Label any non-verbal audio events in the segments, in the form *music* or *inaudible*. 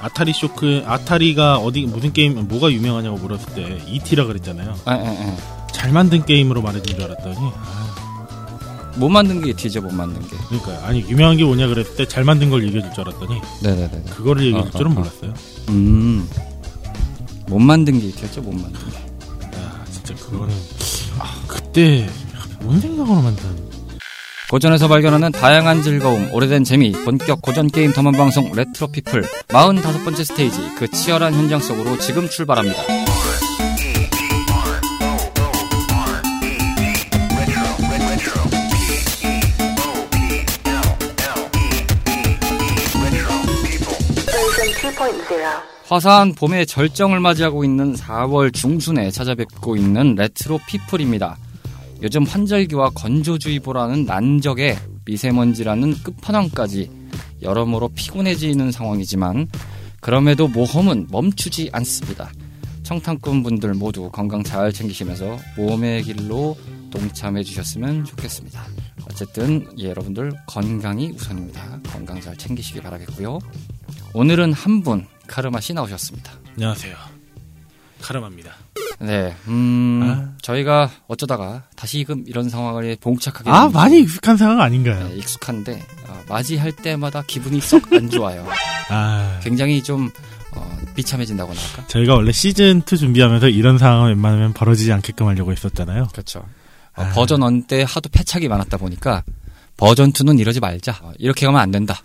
아타리 쇼크 아타리가 어디 무슨 게임 뭐가 유명하냐고 물었을 때 ET라 그랬잖아요. 에, 에, 에. 잘 만든 게임으로 말해준 줄 알았더니 아, 못 만든 게 뒤져 못 만든 게. 그러니까 아니 유명한 게 뭐냐 그랬을 때 잘 만든 걸 얘기해 줄 줄 알았더니 네네네. 그거를 얘기해 줄 어, 줄은 어, 어. 몰랐어요. 음. 못 만든 게 뒤졌죠 못 만든 게. 야 진짜 그거는 아, 그때 뭔 생각으로 만든 고전에서 발견하는 다양한 즐거움, 오래된 재미, 본격 고전 게임 탐험 방송 레트로 피플 45번째 스테이지 그 치열한 현장 속으로 지금 출발합니다. Version 2.0. 화사한 봄의 절정을 맞이하고 있는 4월 중순에 찾아뵙고 있는 레트로 피플입니다. 요즘 환절기와 건조주의보라는 난적에 미세먼지라는 끝판왕까지 여러모로 피곤해지는 상황이지만 그럼에도 모험은 멈추지 않습니다. 청탄꾼 분들 모두 건강 잘 챙기시면서 모험의 길로 동참해 주셨으면 좋겠습니다. 어쨌든 예, 여러분들 건강이 우선입니다. 건강 잘 챙기시기 바라겠고요. 오늘은 한 분 카르마 씨 나오셨습니다. 안녕하세요. 카르마입니다. 네, 음, 아. 저희가 어쩌다가 다시금 이런 상황을 봉착하게 아 됐는지, 많이 익숙한 상황 아닌가요? 네, 익숙한데 어, 맞이할 때마다 기분이 썩 안 좋아요. *laughs* 아 굉장히 좀 어, 비참해진다고 할까? 저희가 원래 시즌 2 준비하면서 이런 상황은 웬만하면 벌어지지 않게끔 하려고 했었잖아요. 그렇죠. 어, 아. 버전 1 때 하도 패착이 많았다 보니까 버전 2는 이러지 말자. 어, 이렇게 가면 안 된다.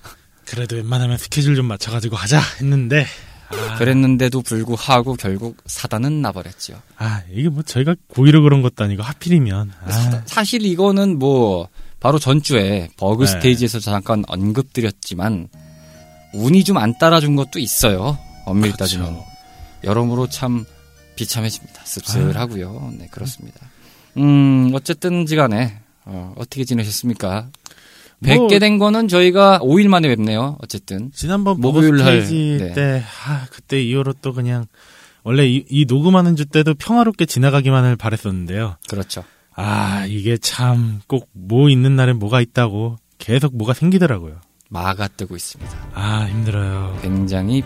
그래도 웬만하면 스케줄 좀 맞춰가지고 하자 했는데 아, 그랬는데도 불구하고 결국 사단은 나버렸죠. 아 이게 뭐 저희가 고의로 그런 것도 아니고 하필이면 아, 사- 사실 이거는 뭐 바로 전주에 버그 네. 스테이지에서 잠깐 언급드렸지만 운이 좀 안 따라준 것도 있어요. 엄밀히 그렇죠. 따지면 여러모로 참 비참해집니다. 씁쓸하고요. 네 그렇습니다. 음 어쨌든지간에 어, 어떻게 지내셨습니까? 뭐- 뵙게 된 거는 저희가 5일 만에 뵙네요. 어쨌든 지난번 목요일 스테이지 네. 때 아, 그때 이후로 또 그냥 원래 이, 이 녹음하는 주 때도 평화롭게 지나가기만을 바랬었는데요. 그렇죠. 아 이게 참 꼭 뭐 있는 날엔 뭐가 있다고 계속 뭐가 생기더라고요. 마가 뜨고 있습니다. 아 힘들어요. 굉장히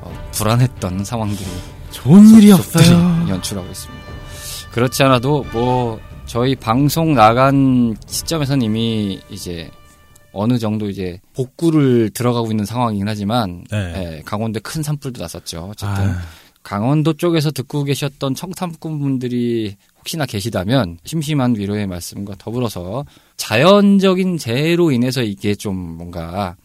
어, 불안했던 상황들이 좋은 일이 없어요. 연출하고 있습니다. 그렇지 않아도 뭐 저희 방송 나간 시점에선 이미 이제 어느 정도 이제 복구를 들어가고 있는 상황이긴 하지만 네. 예, 강원도에 큰 산불도 났었죠. 어쨌든 아, 강원도 쪽에서 듣고 계셨던 청탐꾼분들이 혹시나 계시다면 심심한 위로의 말씀과 더불어서 자연적인 재해로 인해서 이게 좀 뭔가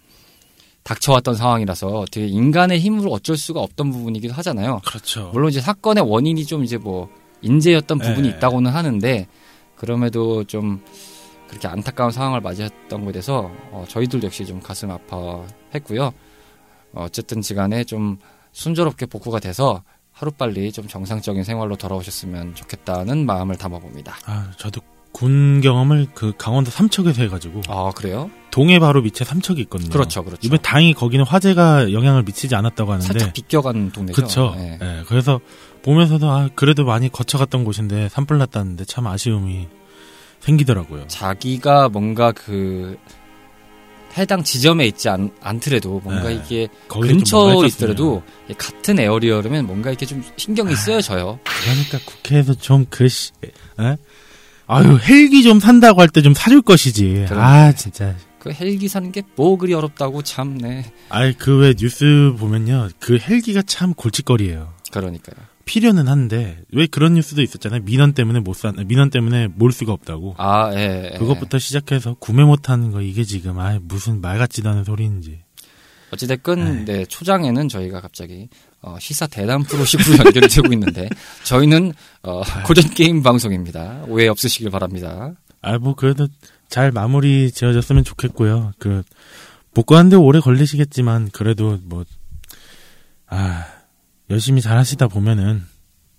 닥쳐왔던 상황이라서 되게 인간의 힘으로 어쩔 수가 없던 부분이기도 하잖아요. 그렇죠. 물론 이제 사건의 원인이 좀 이제 뭐 인재였던 부분이 네. 있다고는 하는데 그럼에도 좀 그렇게 안타까운 상황을 맞이했던 것에 대해서 어, 저희들도 역시 좀 가슴 아파했고요. 어, 어쨌든 시간에 좀 순조롭게 복구가 돼서 하루빨리 좀 정상적인 생활로 돌아오셨으면 좋겠다는 마음을 담아봅니다. 아 저도 군 경험을 그 강원도 삼척에서 해가지고 아 그래요? 동해 바로 밑에 삼척이 있거든요. 그렇죠, 그렇죠. 이번 다행히 거기는 화재가 영향을 미치지 않았다고 하는데 살짝 비껴간 동네죠. 그렇죠. 예. 예, 그래서 보면서도 아 그래도 많이 거쳐갔던 곳인데 산불 났다는데 참 아쉬움이 생기더라고요. 자기가 뭔가 그 해당 지점에 있지 않, 않더라도 뭔가 네. 이게 근처에. 있더라도 같은 에어리어라면 뭔가 이렇게 좀 신경이 쓰여져요. 그러니까 국회에서 좀 그시 에? 아유 헬기 좀 산다고 할 때 좀 사줄 것이지. 그러네. 아 진짜. 그 헬기 사는 게 뭐 그리 어렵다고 참, 네. 아이 그 왜 뉴스 보면요 그 헬기가 참 골칫거리예요. 그러니까요. 필요는 한데 왜 그런 뉴스도 있었잖아요. 민원 때문에 못 산, 민원 때문에 몰 수가 없다고. 아, 예. 예. 그것부터 시작해서 구매 못하는 거 이게 지금 아 무슨 말 같지도 않은 소리인지. 어찌됐건, 네, 초장에는 저희가 갑자기, 어, 시사 대담 프로식으로 *laughs* 연결이 되고 있는데, 저희는, 어, *laughs* 고전 게임 방송입니다. 오해 없으시길 바랍니다. 아 뭐 그래도 잘 마무리 지어졌으면 좋겠고요. 그 복구하는데 오래 걸리시겠지만 그래도 뭐 아 열심히 잘 하시다 보면은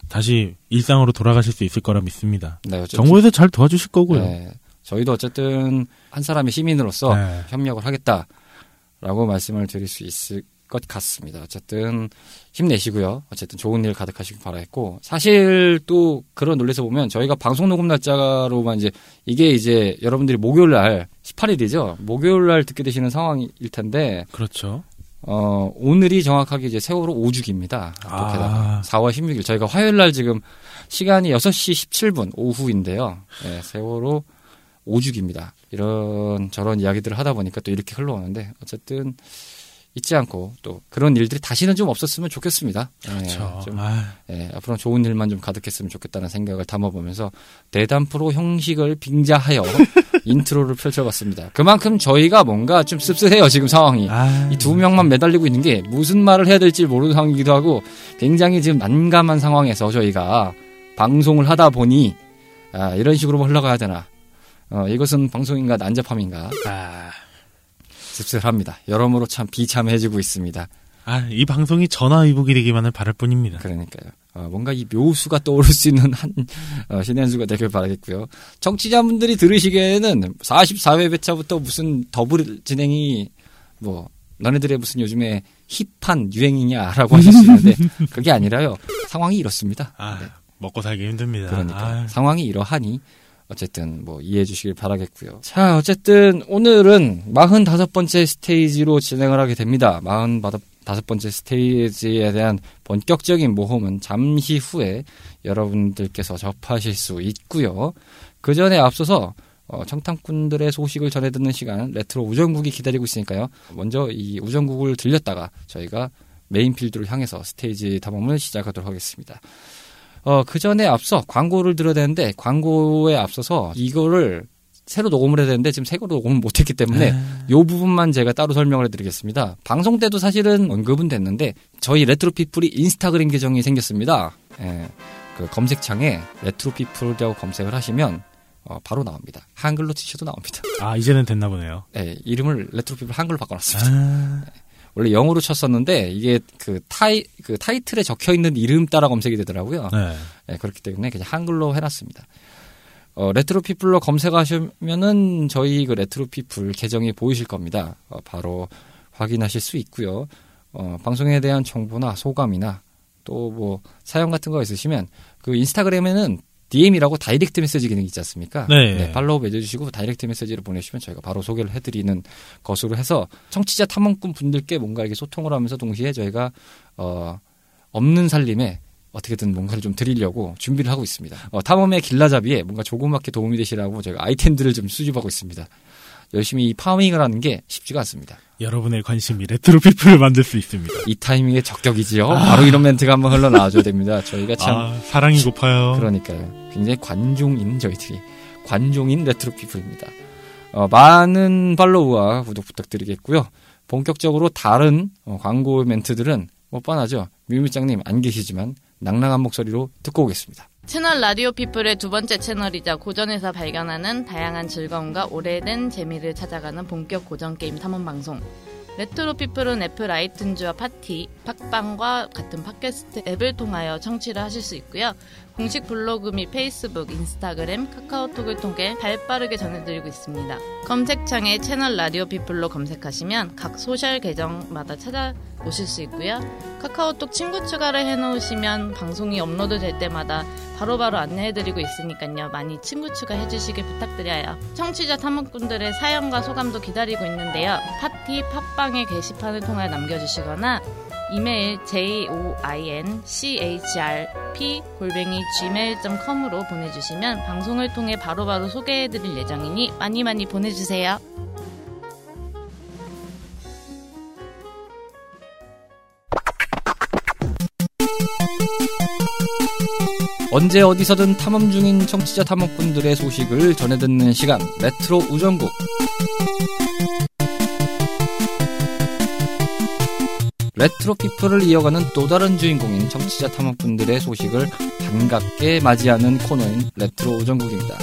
다시 일상으로 돌아가실 수 있을 거라 믿습니다. 네, 어쨌든. 정부에서 잘 도와주실 거고요. 네, 저희도 어쨌든, 한 사람의 시민으로서, 네. 협력을 하겠다라고 말씀을 드릴 수 있을 것 같습니다. 어쨌든 힘내시고요. 어쨌든 좋은 일 가득하시길 바라겠고 사실 또 그런 논리에서 보면 저희가 방송 녹음 날짜로만 이제 이게 이제 여러분들이 목요일 날 18일이죠. 목요일 날 듣게 되시는 상황일 텐데 그렇죠. 어, 오늘이 정확하게 이제 세월호 5주기입니다. 아. 게다가 4월 16일 저희가 화요일 날 지금 시간이 6시 17분 오후인데요. 네, 세월호 5주기입니다. 이런 저런 이야기들을 하다 보니까 또 이렇게 흘러오는데 어쨌든 잊지 않고 또 그런 일들이 다시는 좀 없었으면 좋겠습니다. 그렇죠. 예, 좀 아, 예, 앞으로 좋은 일만 좀 가득했으면 좋겠다는 생각을 담아보면서 대담 프로 형식을 빙자하여 *laughs* 인트로를 펼쳐봤습니다. 그만큼 저희가 뭔가 좀 씁쓸해요 지금 상황이. 아, 이 두 명만 매달리고 있는 게 무슨 말을 해야 될지 모르는 상황이기도 하고 굉장히 지금 난감한 상황에서 저희가 방송을 하다 보니 아, 이런 식으로 흘러가야 되나. 어, 이것은 방송인가 난잡함인가 아, 씁쓸합니다. 여러모로 참 비참해지고 있습니다. 아, 이 방송이 전화위복이 되기만을 바랄 뿐입니다. 그러니까요. 어, 뭔가 이 묘수가 떠오를 수 있는 한 어, 신의 한 수가 되길 바라겠고요. 청취자분들이 들으시기에는 44회 회차부터 무슨 더블 진행이 뭐 너네들의 무슨 요즘에 힙한 유행이냐라고 있는데 *laughs* 그게 아니라요. 상황이 이렇습니다. 아, 네. 먹고 살기 힘듭니다. 그러니까 아, 상황이 이러하니 어쨌든 뭐 이해해 주시길 바라겠고요. 자, 어쨌든 오늘은 45번째 스테이지로 진행을 하게 됩니다. 45번째 스테이지에 대한 본격적인 모험은 잠시 후에 여러분들께서 접하실 수 있고요. 그 전에 앞서서 어, 청탐꾼들의 소식을 전해 듣는 시간 레트로 우정국이 기다리고 있으니까요. 먼저 이 우정국을 들렸다가 저희가 main field로 향해서 스테이지 탐험을 시작하도록 하겠습니다. 어, 그 전에 앞서 광고를 들어야 되는데, 광고에 앞서서 이거를 새로 녹음을 해야 되는데, 지금 새로 녹음을 못했기 때문에, 아, 요 부분만 제가 따로 설명을 해드리겠습니다. 방송 때도 사실은 언급은 됐는데, 저희 레트로피플이 인스타그램 계정이 생겼습니다. 예, 그 검색창에 레트로피플이라고 검색을 하시면, 어, 바로 나옵니다. 한글로 치셔도 나옵니다. 아, 이제는 됐나 보네요. 예, 이름을 레트로피플 한글로 바꿔놨습니다. 아, 원래 영어로 쳤었는데, 이게 그 타이, 그 타이틀에 적혀 있는 이름 따라 검색이 되더라고요. 네. 네, 그렇기 때문에 그냥 한글로 해놨습니다. 어, 레트로 피플로 검색하시면은 저희 그 레트로 피플 계정이 보이실 겁니다. 어, 바로 확인하실 수 있고요. 어, 방송에 대한 정보나 소감이나 또 뭐 사연 같은 거 있으시면 그 인스타그램에는 DM이라고 direct message 기능이 있지 않습니까? 네. follow 맺어주시고 direct message를 보내주시면 저희가 바로 소개를 해드리는 것으로 해서 청취자 탐험꾼 분들께 뭔가 이렇게 소통을 하면서 동시에 저희가 어, 없는 살림에 어떻게든 뭔가를 좀 드리려고 준비를 하고 있습니다. 어, 탐험의 길라잡이에 뭔가 조그맣게 도움이 되시라고 저희가 아이템들을 좀 수집하고 있습니다. 열심히 이 farming을 하는 게 쉽지가 않습니다. 여러분의 관심이 레트로 피플을 만들 수 있습니다. 이 타이밍에 적격이지요. 바로 이런 멘트가 한번 흘러나와줘야 됩니다. 저희가 참 아, 사랑이 고파요. 그러니까요. 굉장히 관종인 저희들이 관종인 레트로 피플입니다. 어, 많은 follow와 구독 부탁드리겠고요. 본격적으로 다른 어, 광고 멘트들은 뭐 뻔하죠. 뮤뮤장님 안 계시지만 낭낭한 목소리로 듣고 오겠습니다. 채널 라디오 피플의 두 번째 채널이자 고전에서 발견하는 다양한 즐거움과 오래된 재미를 찾아가는 본격 고전 게임 탐험 방송. 레트로 피플은 애플 아이튠즈와 팟티, 팟빵과 같은 팟캐스트 앱을 통하여 청취를 하실 수 있고요. 공식 블로그 및 페이스북, 인스타그램, 카카오톡을 통해 발빠르게 전해드리고 있습니다. 검색창에 채널 라디오 피플로 검색하시면 각 social 계정마다 찾아오실 수 있고요. 카카오톡 친구 추가를 해놓으시면 방송이 업로드 될 때마다 바로바로 안내해드리고 있으니까요. 많이 친구 추가해주시길 부탁드려요. 청취자 탐험꾼들의 사연과 소감도 기다리고 있는데요. 팟티 팟빵의 게시판을 통해 남겨주시거나 이메일 joinchrp 골뱅이 gmail.com으로 보내주시면 방송을 통해 바로 바로 소개해드릴 예정이니 많이 많이 보내주세요. 언제 어디서든 탐험 중인 청취자 탐험꾼들의 소식을 전해 듣는 시간 레트로 우정국 레트로 피플을 이어가는 또 다른 주인공인 청취자 탐험꾼들의 소식을 반갑게 맞이하는 코너인 레트로 우정국입니다.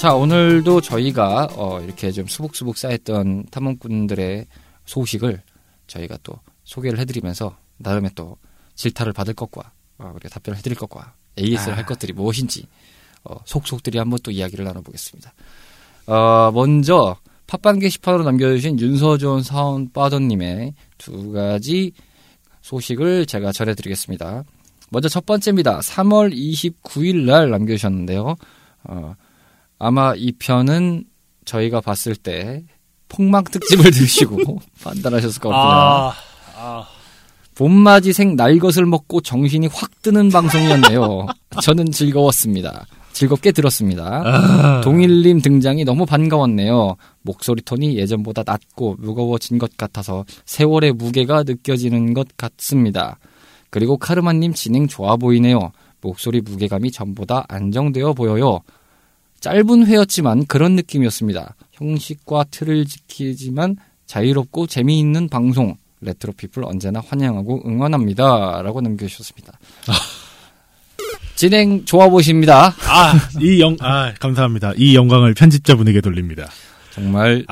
자 오늘도 저희가 어, 이렇게 좀 수북수북 쌓였던 탐험꾼들의 소식을 저희가 또 소개를 해드리면서 나름의 또 질타를 받을 것과 어, 우리가 답변을 해드릴 것과 AS를 아. 할 것들이 무엇인지 어, 속속들이 한번 또 이야기를 나눠보겠습니다. 어, 먼저 팟빵 게시판으로 남겨주신 윤서준 사운빠더님의 두 가지 소식을 제가 전해드리겠습니다. 먼저 첫 번째입니다. 3월 29일 날 남겨주셨는데요. 어, 아마 이 편은 저희가 봤을 때 폭망 특집을 *laughs* 들으시고 판단하셨을 것 같구나. 아, 봄맞이 생 날것을 먹고 정신이 확 드는 방송이었네요. 저는 즐거웠습니다. 즐겁게 들었습니다. 아. 동일님 등장이 너무 반가웠네요. 목소리 톤이 예전보다 낮고 무거워진 것 같아서 세월의 무게가 느껴지는 것 같습니다. 그리고 카르마님 진행 좋아 보이네요. 목소리 무게감이 전보다 안정되어 보여요. 짧은 회였지만 그런 느낌이었습니다. 형식과 틀을 지키지만 자유롭고 재미있는 방송. 레트로 피플 언제나 환영하고 응원합니다. 라고 남겨주셨습니다. 진행 좋아 보십니다. 아, 이 영, 아, 감사합니다. 이 영광을 편집자분에게 돌립니다. 정말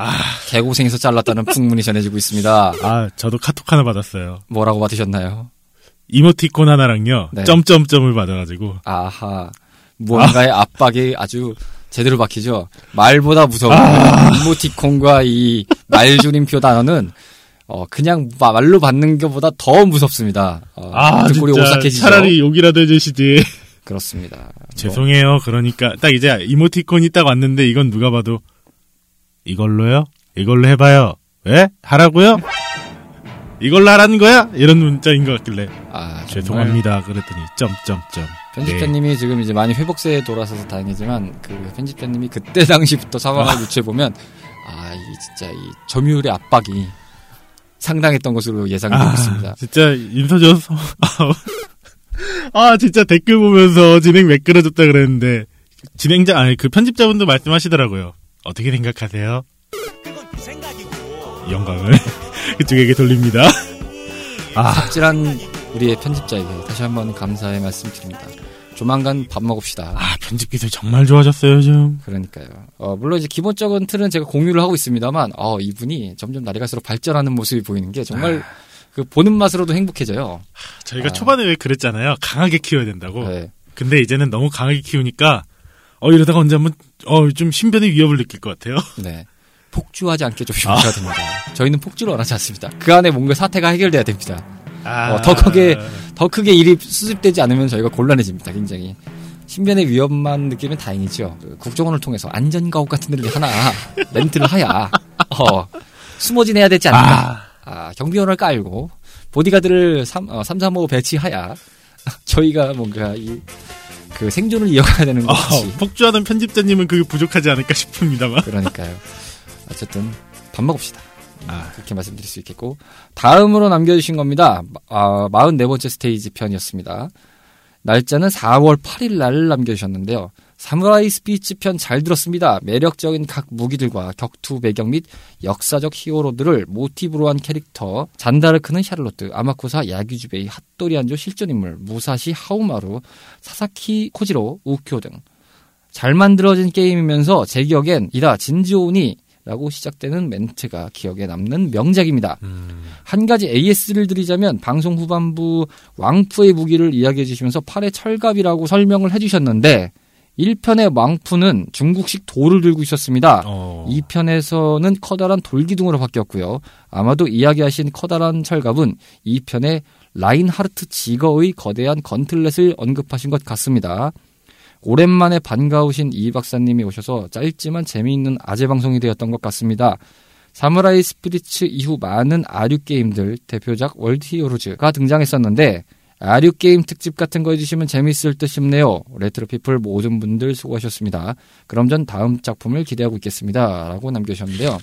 개고생해서 잘랐다는 풍문이 전해지고 있습니다. 아, 저도 카톡 하나 받았어요. 뭐라고 받으셨나요? 이모티콘 하나랑요, 네. 점점점을 받아가지고. 아하 무언가의 압박이 아주 제대로 박히죠. 말보다 무서운 이모티콘과 이 말줄임표 단어는 어 그냥 마- 말로 받는 것보다 더 무섭습니다. 어, 아, 진짜 오싹해지죠. 차라리 욕이라도 해주시지. 그렇습니다. 뭐, 죄송해요. 그러니까, 딱 이제 이모티콘이 딱 왔는데, 이건 누가 봐도, 이걸로요? 이걸로 해봐요. 왜? 하라고요? 이걸로 하라는 거야? 이런 문자인 것 같길래. 아, 죄송합니다. 그랬더니, 점점점. 편집자님이 지금 이제 많이 회복세에 돌아서서 다행이지만 그 편집자님이 그때 *laughs* 당시부터 상황을 유추해 보면 아, 이 진짜 이 점유율의 압박이 상당했던 것으로 예상이 되고 있습니다. 아, 진짜 임서조 서- 아 진짜 댓글 보면서 진행 매끄러졌다 그랬는데 진행자 아니 그 편집자분도 말씀하시더라고요. 어떻게 생각하세요? 영광을 *laughs* 그쪽에게 돌립니다. 아 삽질한 우리의 편집자에게 다시 한번 감사의 말씀드립니다. 조만간 밥 먹읍시다. 아, 편집 기술 정말 좋아졌어요 요즘. 그러니까요. 어, 물론 이제 기본적인 틀은 제가 공유를 하고 있습니다만, 어, 이분이 점점 날이 갈수록 발전하는 모습이 보이는 게 정말 그 보는 맛으로도 행복해져요. 저희가 아. 초반에 왜 그랬잖아요. 강하게 키워야 된다고. 네. 근데 이제는 너무 강하게 키우니까 어 이러다가 언제 한번 어좀 신변의 위협을 느낄 것 같아요. *laughs* 네. 폭주하지 않게 조심하셔야 *laughs* 됩니다. 저희는 폭주를 원하지 않습니다. 그 안에 뭔가 사태가 해결돼야 됩니다. 아, 어, 더 크게 더 크게 일이 수습되지 않으면 저희가 곤란해집니다. 굉장히 신변의 위험만 느끼면 다행이죠. 그 국정원을 통해서 안전가옥 같은 데를 하나 렌트를 하야 어, 숨어 지내야 되지 않을까. 아, 경비원을 깔고 보디가드를 3, 어, 3, 3, 5 배치하야 *laughs* 저희가 뭔가 이 그 생존을 이어가야 되는 어, 것이 폭주하던 편집자님은 그게 부족하지 않을까 싶습니다만. 그러니까요. 어쨌든 밥 먹읍시다. 아. 그렇게 말씀드릴 수 있겠고 다음으로 남겨주신 겁니다. 아, 44번째 스테이지 편이었습니다. 날짜는 4월 8일 날 남겨주셨는데요. 사무라이 스피리츠 편 잘 들었습니다. 매력적인 각 무기들과 격투 배경 및 역사적 히어로들을 모티브로 한 캐릭터 잔다르크는 샤를로트, 아마쿠사 야규주베이, 핫토리 한조 실존 인물, 무사시 하오마루, 사사키 코지로, 우쿄 등 잘 만들어진 게임이면서 제 기억엔 いざ尋常に 라고 시작되는 멘트가 기억에 남는 명작입니다. 한 가지 AS를 드리자면 방송 후반부 왕푸의 무기를 이야기해 주시면서 팔의 철갑이라고 설명을 해 주셨는데 1편의 왕푸는 중국식 돌을 들고 있었습니다. 어. 2편에서는 커다란 돌기둥으로 바뀌었고요. 아마도 이야기하신 커다란 철갑은 2편의 라인하르트 지거의 거대한 건틀렛을 언급하신 것 같습니다. 오랜만에 반가우신 이 박사님이 오셔서 짧지만 재미있는 아재 방송이 되었던 것 같습니다. 사무라이 스피리츠 이후 많은 아류 게임들 대표작 월드 히어로즈가 등장했었는데 아류 게임 특집 같은 거 해주시면 재밌을 듯 싶네요. 레트로 피플 모든 분들 수고하셨습니다. 그럼 전 다음 작품을 기대하고 있겠습니다. 라고 남겨주셨는데요.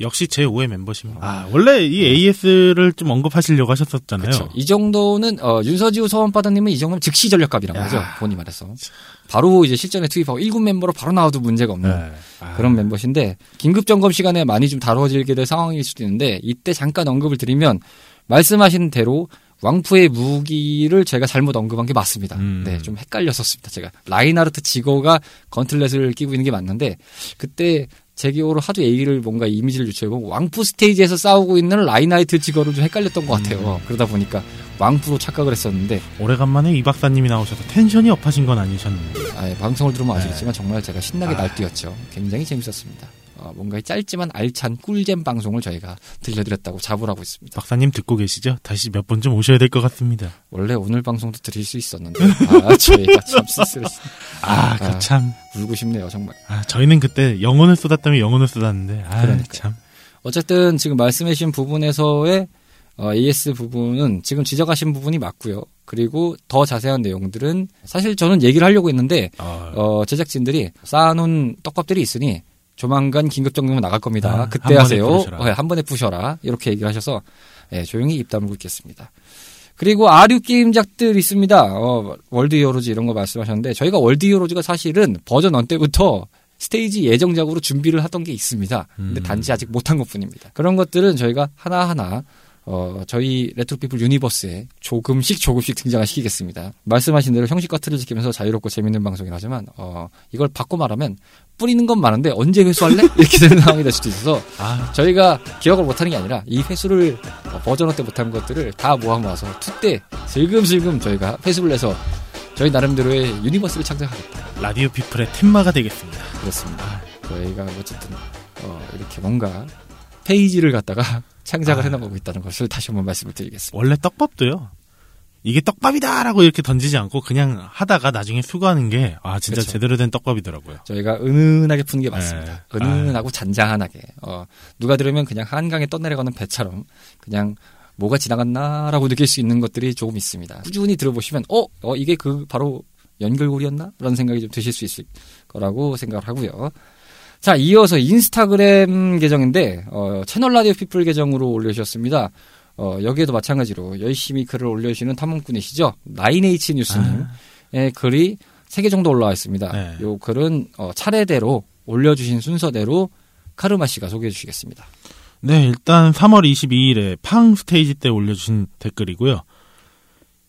역시 제 5의 멤버십니다. 아, 원래 이 AS를 좀 언급하시려고 하셨었잖아요. 그렇죠. 이 정도는 어, 윤서지우 서원바다님은 이 정도면 즉시 전력감이란 야. 거죠. 본이 말해서. 바로 이제 실전에 투입하고 1군 멤버로 바로 나와도 문제가 없는 네. 아, 그런 멤버신데 긴급 점검 시간에 많이 좀 다뤄지게 될 상황일 수도 있는데 이때 잠깐 언급을 드리면 말씀하신 대로 왕푸의 무기를 제가 잘못 언급한 게 맞습니다. 음. 네, 좀 헷갈렸었습니다. 제가 라인하르트 지거가 gauntlet을 끼고 있는 게 맞는데 그때 제 기억으로 하도 얘기를 뭔가 이미지를 유추해보면 왕푸 스테이지에서 싸우고 있는 라인하르트 지거를 좀 헷갈렸던 것 같아요. 그러다 보니까 왕푸로 착각을 했었는데 오래간만에 이 박사님이 나오셔서 텐션이 업하신 건 아니셨는데. 아, 예, 방송을 들으면 네. 아시겠지만 정말 제가 신나게 아. 날뛰었죠. 굉장히 재밌었습니다. 어, 뭔가 짧지만 알찬 꿀잼 방송을 저희가 들려드렸다고 자부하고 있습니다. 박사님 듣고 계시죠? 다시 몇 번 좀 오셔야 될 것 같습니다. 원래 오늘 방송도 드릴 수 있었는데 아, *laughs* 저희가 참 쓸쓸했 아, 아. 그 참. 울고 싶네요 정말. 아, 저희는 그때 영혼을 쏟았다면 영혼을 쏟았는데. 아, 그러니까요. 참. 어쨌든 지금 말씀해 주신 부분에서의 어, AS 부분은 지금 지적하신 부분이 맞고요. 그리고 더 자세한 내용들은 사실 저는 얘기를 하려고 했는데 아, 어, 제작진들이 쌓아놓은 떡밥들이 있으니 조만간 긴급 정리문 나갈 겁니다. 아, 한 그때 번에 하세요. 네, 한 번에 부셔라. 이렇게 얘기를 하셔서 예, 조용히 입 다물고 있겠습니다. 그리고 아류 게임작들 있습니다. 어, 월드 히어로즈 이런 거 말씀하셨는데 저희가 월드 히어로즈가 사실은 버전 1 때부터 스테이지 예정작으로 준비를 하던 게 있습니다. 근데 음. 단지 아직 못한 것 뿐입니다. 그런 것들은 저희가 하나하나 어, 저희 레트로피플 universe에 조금씩 조금씩 등장을 시키겠습니다. 말씀하신 대로 형식과 틀을 지키면서 자유롭고 재밌는 방송이긴 하지만, 어, 이걸 바꿔 말하면, 뿌리는 건 많은데 언제 회수할래? *laughs* 이렇게 되는 상황이 될 수도 있어서, 아, 저희가 기억을 못하는 게 아니라, 이 회수를, 어, 버전 1때 못한 것들을 다 모아 모아서, 2때 슬금슬금 저희가 회수를 해서, 저희 나름대로의 universe를 창작하겠다. 레트로 피플의 테마가 되겠습니다. 그렇습니다. 저희가 어쨌든, 어, 이렇게 뭔가, 페이지를 갖다가 창작을 아. 해나가고 있다는 것을 다시 한번 말씀을 드리겠습니다. 원래 떡밥도요. 이게 떡밥이다라고 이렇게 던지지 않고 그냥 하다가 나중에 수거하는 게 아 진짜 그쵸. 제대로 된 떡밥이더라고요. 저희가 은은하게 푸는 게 맞습니다. 네. 은은하고 잔잔하게. 어, 누가 들으면 그냥 한강에 떠내려가는 배처럼 그냥 뭐가 지나갔나라고 느낄 수 있는 것들이 조금 있습니다. 꾸준히 들어보시면 어, 어 이게 그 바로 연결고리였나? 라는 생각이 좀 드실 수 있을 거라고 생각을 하고요. 자, 이어서 인스타그램 계정인데 어, 채널 라디오 피플 계정으로 올려주셨습니다. 어, 여기에도 마찬가지로 열심히 글을 올려주시는 탐험꾼이시죠. 9H 뉴스님. 의 글이 세개 정도 올라와 있습니다. 네. 요 글은 어, 차례대로 올려주신 순서대로 카르마 씨가 소개해 주시겠습니다. 네, 일단 3월 22일에 팡 스테이지 때 올려주신 댓글이고요.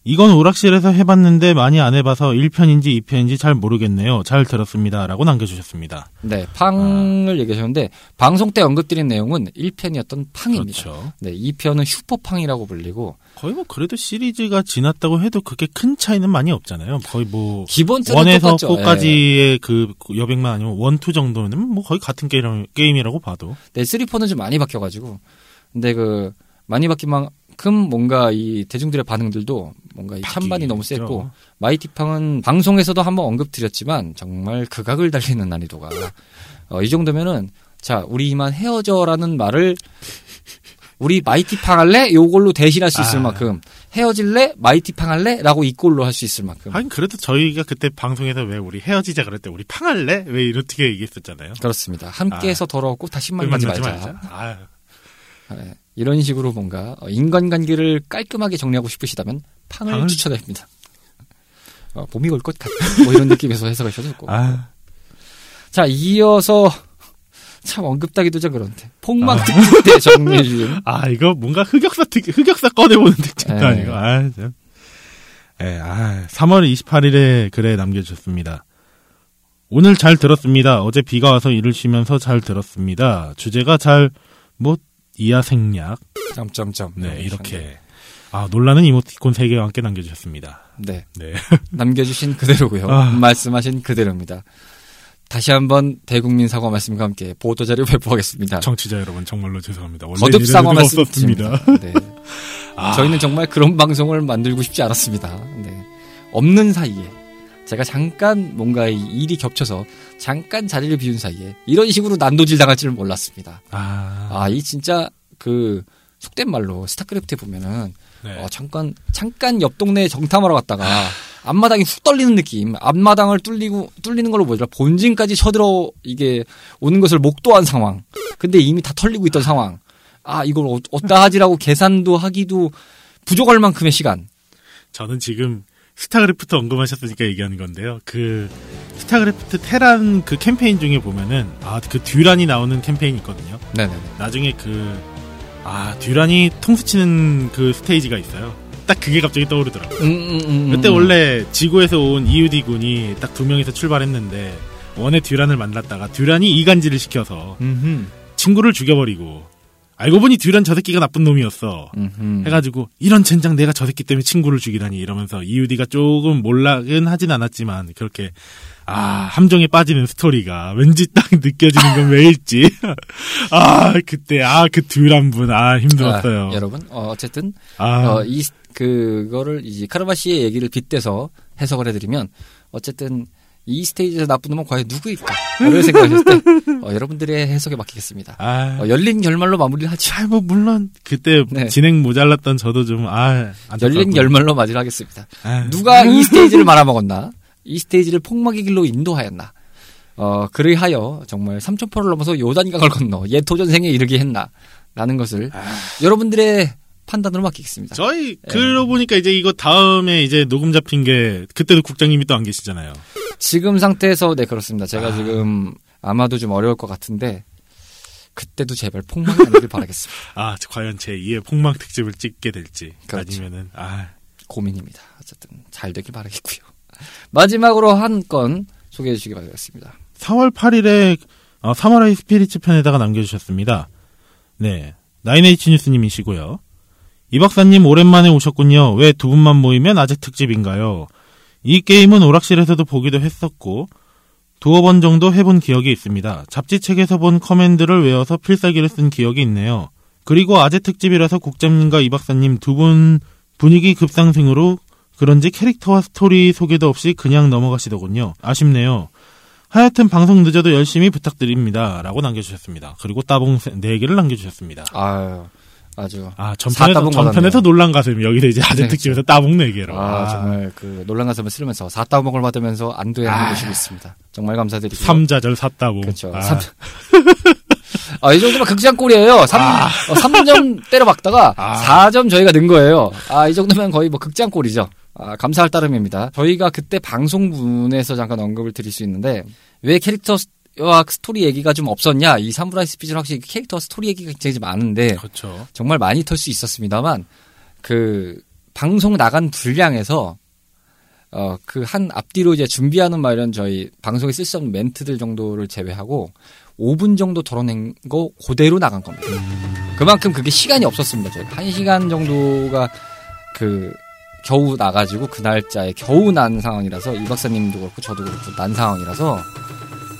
이건 오락실에서 해봤는데 많이 안 해봐서 1편인지 2편인지 잘 모르겠네요. 잘 들었습니다. 라고 남겨주셨습니다. 네, 팡을 얘기하셨는데 방송 때 언급드린 내용은 1편이었던 팡입니다. 그렇죠. 네, 2편은 슈퍼팡이라고 불리고 거의 뭐 그래도 시리즈가 지났다고 해도 그렇게 큰 차이는 많이 없잖아요. 거의 뭐 기본 원에서 똑같죠. 예. 4까지의 그 여백만 아니면 one, two 정도는 뭐 거의 같은 게임, 게임이라고 봐도. 네, 3, 4는 좀 많이 바뀌어가지고 근데 그 많이 바뀐 만 큼 뭔가 이 대중들의 반응들도 뭔가 이 찬반이 너무. 셌고 마이티팡은 방송에서도 한번 언급드렸지만 정말 극악을 달리는 난이도가 어, 이 정도면은 자 우리 이만 헤어져라는 말을 우리 마이티팡 할래? 요걸로 대신할 수 있을 아. 만큼 헤어질래? 마이티팡 할래? 라고 이꼴로 할 수 있을 만큼 하긴 그래도 저희가 그때 방송에서 왜 우리 헤어지자 그럴 때 우리 팡 할래? 왜 이렇게 얘기했었잖아요. 그렇습니다. 함께해서 더러웠고 다시만 만 만지 말자. 아유, 네, 이런 식으로 뭔가 어, 인간관계를 깔끔하게 정리하고 싶으시다면 팡을, 팡을? 추천합니다. 어, 봄이 올 것 같은 *laughs* 뭐 이런 느낌에서 해석하셔도 좋고. 아, 자 이어서 참 언급하기도 좀 그런데 폭망 특집 때 정리해준 아, 이거 뭔가 흑역사 특, 흑역사 꺼내보는 특집도 네. 아니고, 아, 참. 예, 아, 3월 28일에 글에 남겨주셨습니다. 오늘 잘 들었습니다. 어제 비가 와서 일을 쉬면서 잘 들었습니다. 주제가 잘, 뭐, 이하생략. 점점점 네, 이렇게. 아, 놀라는 이모티콘 3개와 함께 남겨주셨습니다. 네 네. *laughs* 남겨주신 그대로고요. 아. 말씀하신 그대로입니다. 다시 한번 대국민 사과 말씀과 함께 보도 자료 배포하겠습니다. 청취자 여러분, 정말로 죄송합니다. 원래 거듭 사과 말씀드립니다. 네. *laughs* 아. 저희는 정말 그런 방송을 만들고 싶지 않았습니다. 네. 없는 사이에 제가 잠깐 뭔가 이 일이 겹쳐서 잠깐 자리를 비운 사이에 이런 식으로 난도질 당할 줄은 몰랐습니다. 아, 아, 이 진짜 그 속된 말로 스타크래프트에 보면은 네. 어, 잠깐 잠깐 옆 동네에 정탐하러 갔다가 앞마당이 훅 떨리는 느낌. 앞마당을 뚫리고 뚫리는 걸로 보자 본진까지 쳐들어 이게 오는 것을 목도한 상황. 근데 이미 다 털리고 있던 상황. 아 이걸 어, 어디다 하지라고 계산도 하기도 부족할 만큼의 시간. 저는 지금 스타크래프트 언급하셨으니까 얘기하는 건데요. 그 스타크래프트 테란 그 캠페인 중에 보면은 아 그 듀란이 나오는 캠페인이 있거든요. 네네. 나중에 그아 듀란이 통수 치는 그 스테이지가 있어요. 딱 그게 갑자기 떠오르더라고요. 음, 음, 음, 그때 음. 원래 지구에서 온 이우디 군이 딱 두 명이서 출발했는데 원의 듀란을 만났다가 듀란이 이간질을 시켜서 음흠. 친구를 죽여버리고 알고 보니 듀란 저 새끼가 나쁜 놈이었어. 음흠. 해가지고 이런 젠장 내가 저 새끼 때문에 친구를 죽이다니 이러면서 이유디가 조금 몰락은 하진 않았지만 그렇게 아 함정에 빠지는 스토리가 왠지 딱 느껴지는 건 왜일지 *laughs* 아 그때 아 그 듀란 분 아 힘들었어요 아, 여러분 어, 어쨌든 아 어, 이 그거를 이제 카르마 씨의 얘기를 빗대서 해석을 해드리면 어쨌든 이 스테이지에서 나쁜 놈은 과연 누구일까? 이런 생각하셨을 때 *laughs* 어, 여러분들의 해석에 맡기겠습니다. 아, 어, 열린 결말로 마무리를 하죠. 아, 뭐 물론 그때 네. 진행 모자랐던 저도 좀 아, 열린 결말로 마무리를 하겠습니다. 아, 누가 이 스테이지를 말아먹었나? 이 스테이지를 폭막의 길로 인도하였나? 어, 그리하여 정말 삼천포를 넘어서 요단강을 건너 예토전생에 이르게 했나? 라는 것을 여러분들의 판단으로 맡기겠습니다. 저희 그러고 보니까 이제 이거 다음에 이제 녹음 잡힌 게 그때도 국장님이 또 안 계시잖아요. 지금 상태에서 네 그렇습니다. 제가 아. 지금 아마도 좀 어려울 것 같은데 그때도 제발 폭망이 아니길 바라겠습니다. *laughs* 아, 과연 제 2의 폭망 특집을 찍게 될지 그렇죠. 아니면은 아, 고민입니다. 어쨌든 잘 되길 바라겠고요. *laughs* 마지막으로 한 건 소개해 주시기 바라겠습니다. 4월 8일에 어, 사무라이 스피리츠 편에다가 남겨주셨습니다. 네, 나인에이치 뉴스님이시고요. 이 박사님 오랜만에 오셨군요. 왜 두 분만 모이면 아직 특집인가요? 이 게임은 오락실에서도 보기도 했었고 두어 번 정도 해본 기억이 있습니다. 잡지책에서 본 command를 외워서 필살기를 쓴 기억이 있네요. 그리고 아재 특집이라서 국장님과 이 박사님 두 분 분위기 급상승으로 그런지 캐릭터와 스토리 소개도 없이 그냥 넘어가시더군요. 아쉽네요. 하여튼 방송 늦어도 열심히 부탁드립니다. 라고 남겨주셨습니다. 그리고 따봉 4개를 남겨주셨습니다. 아유, 아주. 아, 사따봉 전편에서, 전편에서. 놀란 가슴. 여기서 이제 아재 네, 특집에서 따봉 4개로. 아, 정말 그 논란 가슴을 쓰면서 사따봉을 받으면서 안도의 아. 한을 보시고 있습니다. 정말 감사드리고요. 3자절 샀다봉. 그렇죠. 아, 삼- *laughs* 아, 이 정도면 극장골이에요. 3, 삼점 때려 박다가 아. 4점 저희가 는 거예요. 아, 이 정도면 거의 뭐 극장골이죠. 아, 감사할 따름입니다. 저희가 그때 방송분에서 잠깐 언급을 드릴 수 있는데, 왜 캐릭터 와 스토리 얘기가 좀 없었냐? 이 사무라이 스피리츠는 확실히 캐릭터와 스토리 얘기가 굉장히 좀 많은데, 그렇죠. 정말 많이 털 수 있었습니다만, 그, 방송 나간 분량에서, 어, 그 한 앞뒤로 이제 준비하는 말 이런 저희 방송에 쓸 수 없는 멘트들 정도를 제외하고 5분 정도 덜어낸 거 그대로 나간 겁니다. 그만큼 그게 시간이 없었습니다. 저희가. 한 시간 정도가 그 겨우 나가지고 그 날짜에 겨우 난 상황이라서 이 박사님도 그렇고 저도 그렇고 난 상황이라서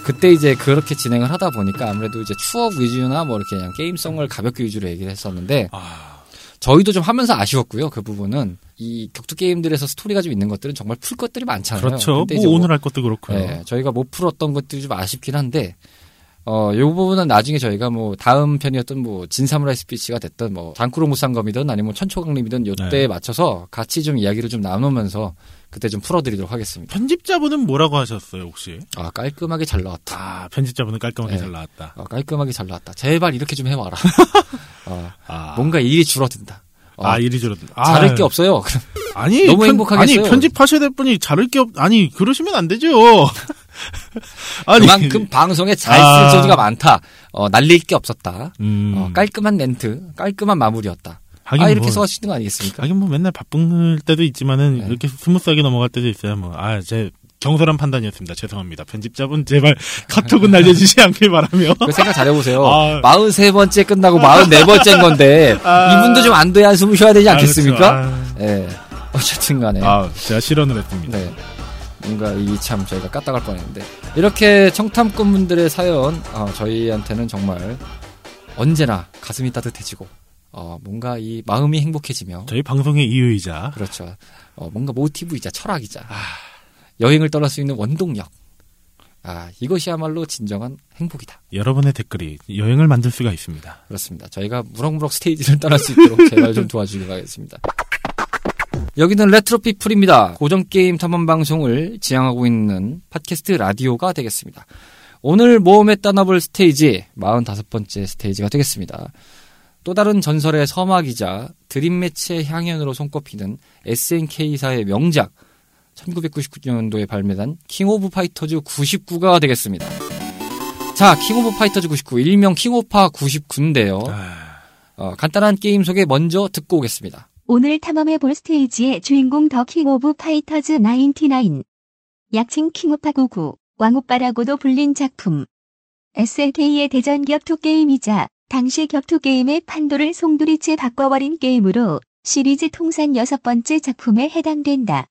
그때 이제 그렇게 진행을 하다 보니까 아무래도 이제 추억 위주나 뭐 이렇게 그냥 게임성을 가볍게 위주로 얘기를 했었는데 아, 저희도 좀 하면서 아쉬웠고요. 그 부분은 이 격투 게임들에서 스토리가 좀 있는 것들은 정말 풀 것들이 많잖아요. 그렇죠. 뭐 이제 오늘 할 것도 그렇고요. 네, 저희가 못 풀었던 것들이 좀 아쉽긴 한데 어, 요 부분은 나중에 저희가 뭐 다음 편이었던 뭐 진사무라이 스피치가 됐던 뭐 장쿠로 무쌍검이든 아니면 천초강림이든 요때에 네. 맞춰서 같이 좀 이야기를 좀 나누면서 그때 좀 풀어드리도록 하겠습니다. 편집자분은 뭐라고 하셨어요, 혹시? 아 깔끔하게 잘 나왔다. 아, 편집자분은 깔끔하게 네. 잘 나왔다. 아, 깔끔하게 잘 나왔다. 제발 이렇게 좀 해와라. *laughs* 어, 아, 뭔가 일이 줄어든다. 어, 아, 일이 줄어든. 아, 자를 게 없어요. *laughs* 아니, 너무 편- 행복하겠어요. 아니, 편집하셔야 될 분이 자를 게 없, 아니, 그러시면 안 되죠. *laughs* 아니, 그만큼 방송에 잘쓸 아. 소리가 많다. 어, 날릴 게 없었다. 음, 어, 깔끔한 멘트, 깔끔한 마무리였다. 아, 이렇게 뭐, 써수 있는 거 아니겠습니까? 하긴 뭐 맨날 바쁜 때도 있지만은 네. 이렇게 스무스하게 넘어갈 때도 있어요. 뭐, 아, 제 경솔한 판단이었습니다. 죄송합니다. 편집자분 제발 *laughs* 카톡은 날려주시지 않길 바라며. 그 생각 잘해보세요. 아. 43번째 끝나고 44번째인 건데, 아. 이분도 좀 안도의 한숨을 쉬어야 되지 않겠습니까? 아, 예. 어쨌든 간에. 그렇죠. 아, 제가 실언을 했습니다. 네. 뭔가 이 참 저희가 까딱할 뻔했는데. 이렇게 청탐꾼분들의 사연, 어, 저희한테는 정말 언제나 가슴이 따뜻해지고, 어, 뭔가 이 마음이 행복해지며, 저희 방송의 이유이자 그렇죠. 어, 뭔가 모티브이자 철학이자 여행을 떠날 수 있는 원동력. 아, 이것이야말로 진정한 행복이다. 여러분의 댓글이 여행을 만들 수가 있습니다. 그렇습니다. 저희가 무럭무럭 스테이지를 떠날 수 있도록 제발 좀 도와주길 바라겠습니다. 여기는 레트로피플입니다. 고전 게임 탐험 방송을 지향하고 있는 팟캐스트 라디오가 되겠습니다. 오늘 모험에 떠나볼 스테이지 45번째 스테이지가 되겠습니다. 또 다른 전설의 서막이자 dream match의 향연으로 손꼽히는 SNK사의 명작 1999년도에 발매한 킹 오브 파이터즈 99가 되겠습니다. 자, 킹 오브 파이터즈 99, 일명 킹오파 99인데요. 아, 어, 간단한 게임 소개 먼저 듣고 오겠습니다. 오늘 탐험해 볼 스테이지의 주인공 더 킹 오브 파이터즈 99. 약칭 킹오파 99, 왕오빠라고도 불린 작품. SNK의 대전 격투 게임이자 당시 격투 게임의 판도를 송두리째 바꿔버린 게임으로 시리즈 통산 여섯 번째 작품에 해당된다.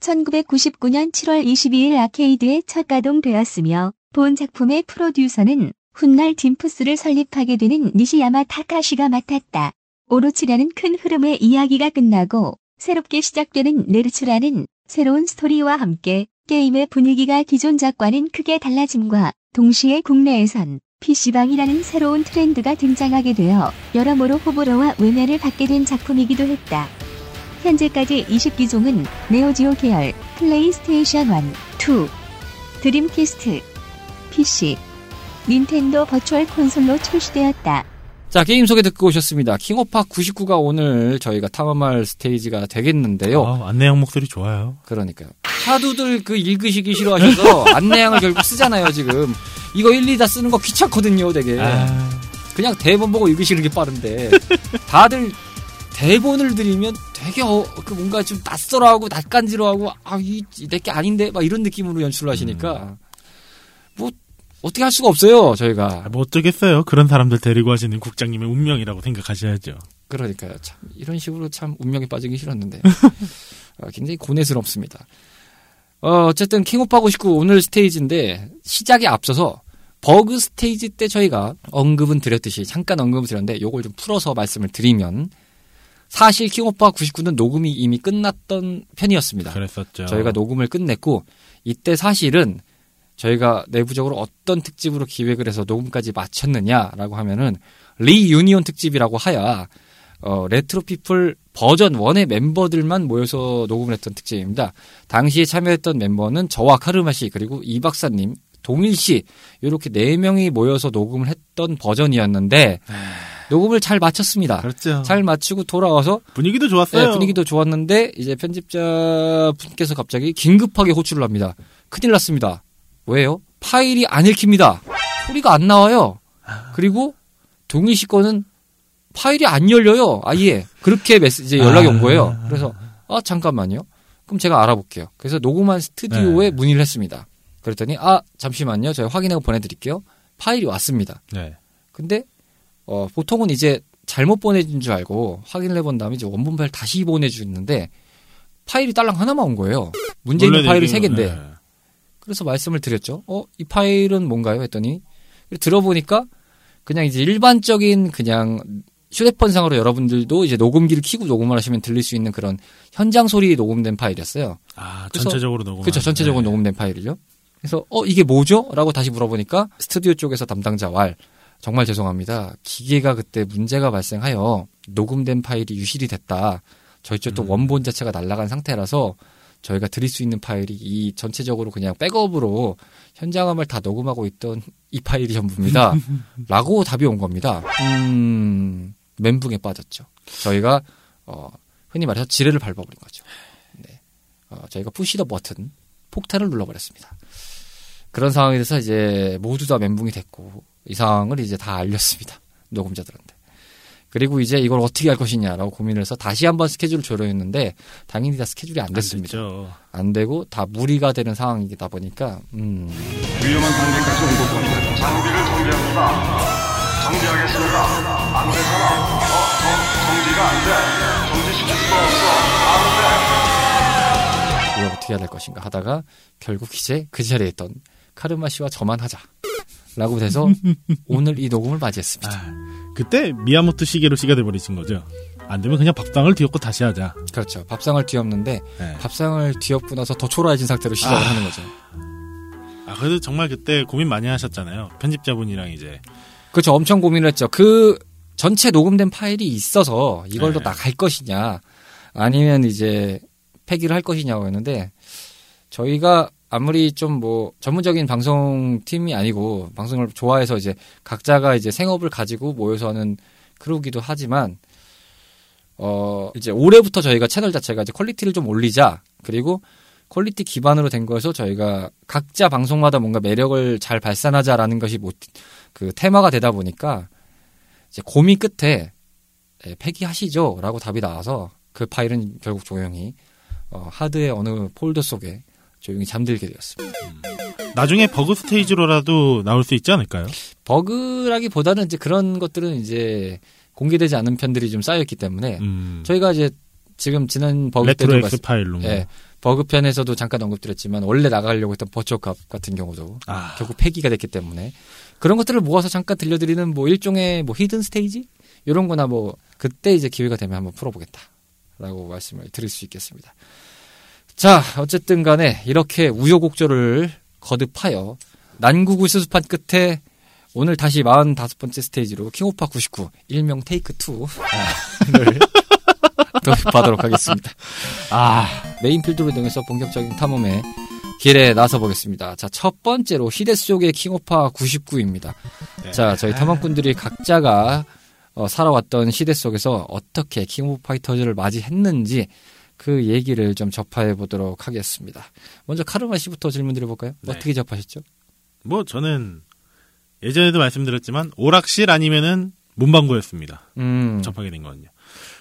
1999년 7월 22일 아케이드에 첫 가동되었으며 본 작품의 프로듀서는 훗날 딤프스를 설립하게 되는 니시야마 타카시가 맡았다. 오로치라는 큰 흐름의 이야기가 끝나고 새롭게 시작되는 네스츠라는 새로운 스토리와 함께 게임의 분위기가 기존작과는 크게 달라짐과 동시에 국내에선 PC방이라는 새로운 트렌드가 등장하게 되어 여러모로 호불호와 외면을 받게 된 작품이기도 했다. 현재까지 20기종은 네오지오 계열, 플레이스테이션 1, 2, 드림캐스트, PC, 닌텐도 버추얼 콘솔로 출시되었다. 자, 게임 소개 듣고 오셨습니다. 킹오파 99가 오늘 저희가 탐험할 스테이지가 되겠는데요. 아, 안내양 목소리 좋아요. 그러니까요. 하두들 그 읽으시기 싫어하셔서 *laughs* 안내양을 결국 쓰잖아요, 지금. 이거 1, 2 다 쓰는 거 귀찮거든요, 되게. 아, 그냥 대본 보고 읽으시는 게 빠른데. *laughs* 다들 대본을 드리면 되게 어, 그 뭔가 좀 낯설어하고 낯간지러하고 아, 이 내게 아닌데 막 이런 느낌으로 연출을 하시니까 뭐 어떻게 할 수가 없어요, 저희가. 아, 뭐 어쩌겠어요. 그런 사람들 데리고 하시는 국장님의 운명이라고 생각하셔야죠. 그러니까요. 참 이런 식으로 참 운명에 빠지기 싫었는데 어, *laughs* 굉장히 고뇌스럽습니다. 어, 어쨌든 킹오파 99 오늘 스테이지인데 시작에 앞서서 버그 스테이지 때 저희가 언급은 드렸듯이 잠깐 언급을 드렸는데 요걸 좀 풀어서 말씀을 드리면 사실 킹오파 99는 녹음이 이미 끝났던 편이었습니다. 그랬었죠. 저희가 녹음을 끝냈고 이때 사실은 저희가 내부적으로 어떤 특집으로 기획을 해서 녹음까지 마쳤느냐라고 하면은 reunion 특집이라고 하여 어, 레트로 피플 버전 1의 멤버들만 모여서 녹음을 했던 특집입니다. 당시에 참여했던 멤버는 저와 카르마 씨 그리고 이 박사님, 동일 씨 이렇게 네 명이 모여서 녹음을 했던 버전이었는데 녹음을 잘 마쳤습니다. 그렇죠. 잘 마치고 돌아와서 분위기도 좋았어요. 네, 분위기도 좋았는데 이제 편집자 분께서 갑자기 긴급하게 호출을 합니다. 큰일 났습니다. 왜요? 파일이 안 읽힙니다. 소리가 안 나와요. 그리고 동희 씨 거는 파일이 안 열려요. 아예 그렇게 메시지 연락이 온 거예요. 그래서 아 잠깐만요. 그럼 제가 알아볼게요. 그래서 녹음한 스튜디오에 네. 문의를 했습니다. 그랬더니 아 잠시만요. 제가 확인하고 보내드릴게요. 파일이 왔습니다. 네. 근데 어, 보통은 이제 잘못 보내준 줄 알고 확인을 해본 다음에 이제 원본 파일 다시 보내주는데 파일이 딸랑 하나만 온 거예요. 문제 있는 파일이 세 개인데 네. 그래서 말씀을 드렸죠. 어, 이 파일은 뭔가요? 했더니 들어보니까 그냥 이제 일반적인 그냥 휴대폰상으로 여러분들도 이제 녹음기를 켜고 녹음을 하시면 들릴 수 있는 그런 현장 소리 녹음된 파일이었어요. 아, 그래서- 전체적으로 녹음. 그렇죠. 전체적으로 녹음된 파일이죠. 그래서 어 이게 뭐죠? 라고 다시 물어보니까 스튜디오 쪽에서 담당자 왈 정말 죄송합니다. 기계가 그때 문제가 발생하여 녹음된 파일이 유실이 됐다. 저희 쪽도 음. 원본 자체가 날아간 상태라서 저희가 드릴 수 있는 파일이 이 전체적으로 그냥 백업으로 현장음을 다 녹음하고 있던 이 파일이 전부입니다. *laughs* 라고 답이 온 겁니다. 음, 멘붕에 빠졌죠. 저희가 어, 흔히 말해서 지뢰를 밟아버린 거죠. 네. 어, 저희가 푸시 더 버튼 폭탄을 눌러버렸습니다. 그런 상황에 대해서 이제 모두 다 멘붕이 됐고 이 상황을 이제 다 알렸습니다. *laughs* 녹음자들한테. 그리고 이제 이걸 어떻게 할 것이냐라고 고민을 해서 다시 한번 스케줄을 조정했는데 당연히 다 스케줄이 안안 됐습니다. 됐죠. 안 되고 다 무리가 되는 상황이다 보니까 음, 위험한 단계까지 온 겁니다. 장비를 정지합니다. 정지하겠습니다. 안 되잖아. 어, 정, 정지가 안 돼. 정지시킬 수가 없어. 안 돼. 이걸 어떻게 해야 될 것인가 하다가 결국 이제 그 자리에 있던 카르마 씨와 저만 하자 라고 돼서 *laughs* 오늘 이 녹음을 맞이했습니다. 아, 그때 미야모토 시계로 씨가 돼버리신 거죠. 안 되면 그냥 밥상을 뒤엎고 다시 하자. 그렇죠. 밥상을 뒤엎는데 네. 밥상을 뒤엎고 나서 더 초라해진 상태로 시작을 아. 하는 거죠. 아, 그래도 정말 그때 고민 많이 하셨잖아요. 편집자분이랑 이제. 그렇죠. 엄청 고민을 했죠. 그 전체 녹음된 파일이 있어서 이걸로 네. 나갈 것이냐 아니면 이제 폐기를 할 것이냐고 했는데 저희가 아무리 좀 뭐 전문적인 방송팀이 아니고 방송을 좋아해서 이제 각자가 이제 생업을 가지고 모여서 하는 crew기도 하지만 어 이제 올해부터 저희가 채널 자체가 이제 quality를 좀 올리자 그리고 quality 기반으로 된 거여서 저희가 각자 방송마다 뭔가 매력을 잘 발산하자라는 것이 뭐 그 테마가 되다 보니까 이제 고민 끝에 예, 폐기하시죠라고 답이 나와서 그 파일은 결국 조용히 어, 하드의 어느 폴더 속에 조용히 잠들게 되었습니다. 나중에 버그 스테이지로라도 나올 수 있지 않을까요? 버그라기보다는 이제 그런 것들은 이제 공개되지 않은 편들이 좀 쌓여있기 때문에 음. 저희가 이제 지금 지난 버그 레트로 때도 엑스 파일로. 뭐. 예, 버그 편에서도 잠깐 언급드렸지만 원래 나가려고 했던 버추어캅 같은 경우도 아. 결국 폐기가 됐기 때문에 그런 것들을 모아서 잠깐 들려드리는 뭐 일종의 뭐 hidden 스테이지 이런 거나 뭐 그때 이제 기회가 되면 한번 풀어보겠다라고 말씀을 드릴 수 있겠습니다. 자, 어쨌든 간에 이렇게 우여곡절을 거듭하여 난국을 수습한 끝에 오늘 다시 45번째 스테이지로 킹오파 99 일명 take 2를 도입하도록 *laughs* 하겠습니다. 아, 메인 필드로 이동해서 본격적인 탐험에 길에 나서 보겠습니다. 자, 첫 번째로 시대 속의 킹오파 99입니다. 자, 저희 탐험꾼들이 각자가 어, 살아왔던 시대 속에서 어떻게 킹 오브 파이터즈를 맞이했는지 그 얘기를 좀 접해 보도록 하겠습니다. 먼저 카르마 씨부터 질문 드려볼까요? 네. 어떻게 접하셨죠? 뭐 저는 예전에도 말씀드렸지만 오락실 아니면은 문방구였습니다. 음, 접하게 된 거는요.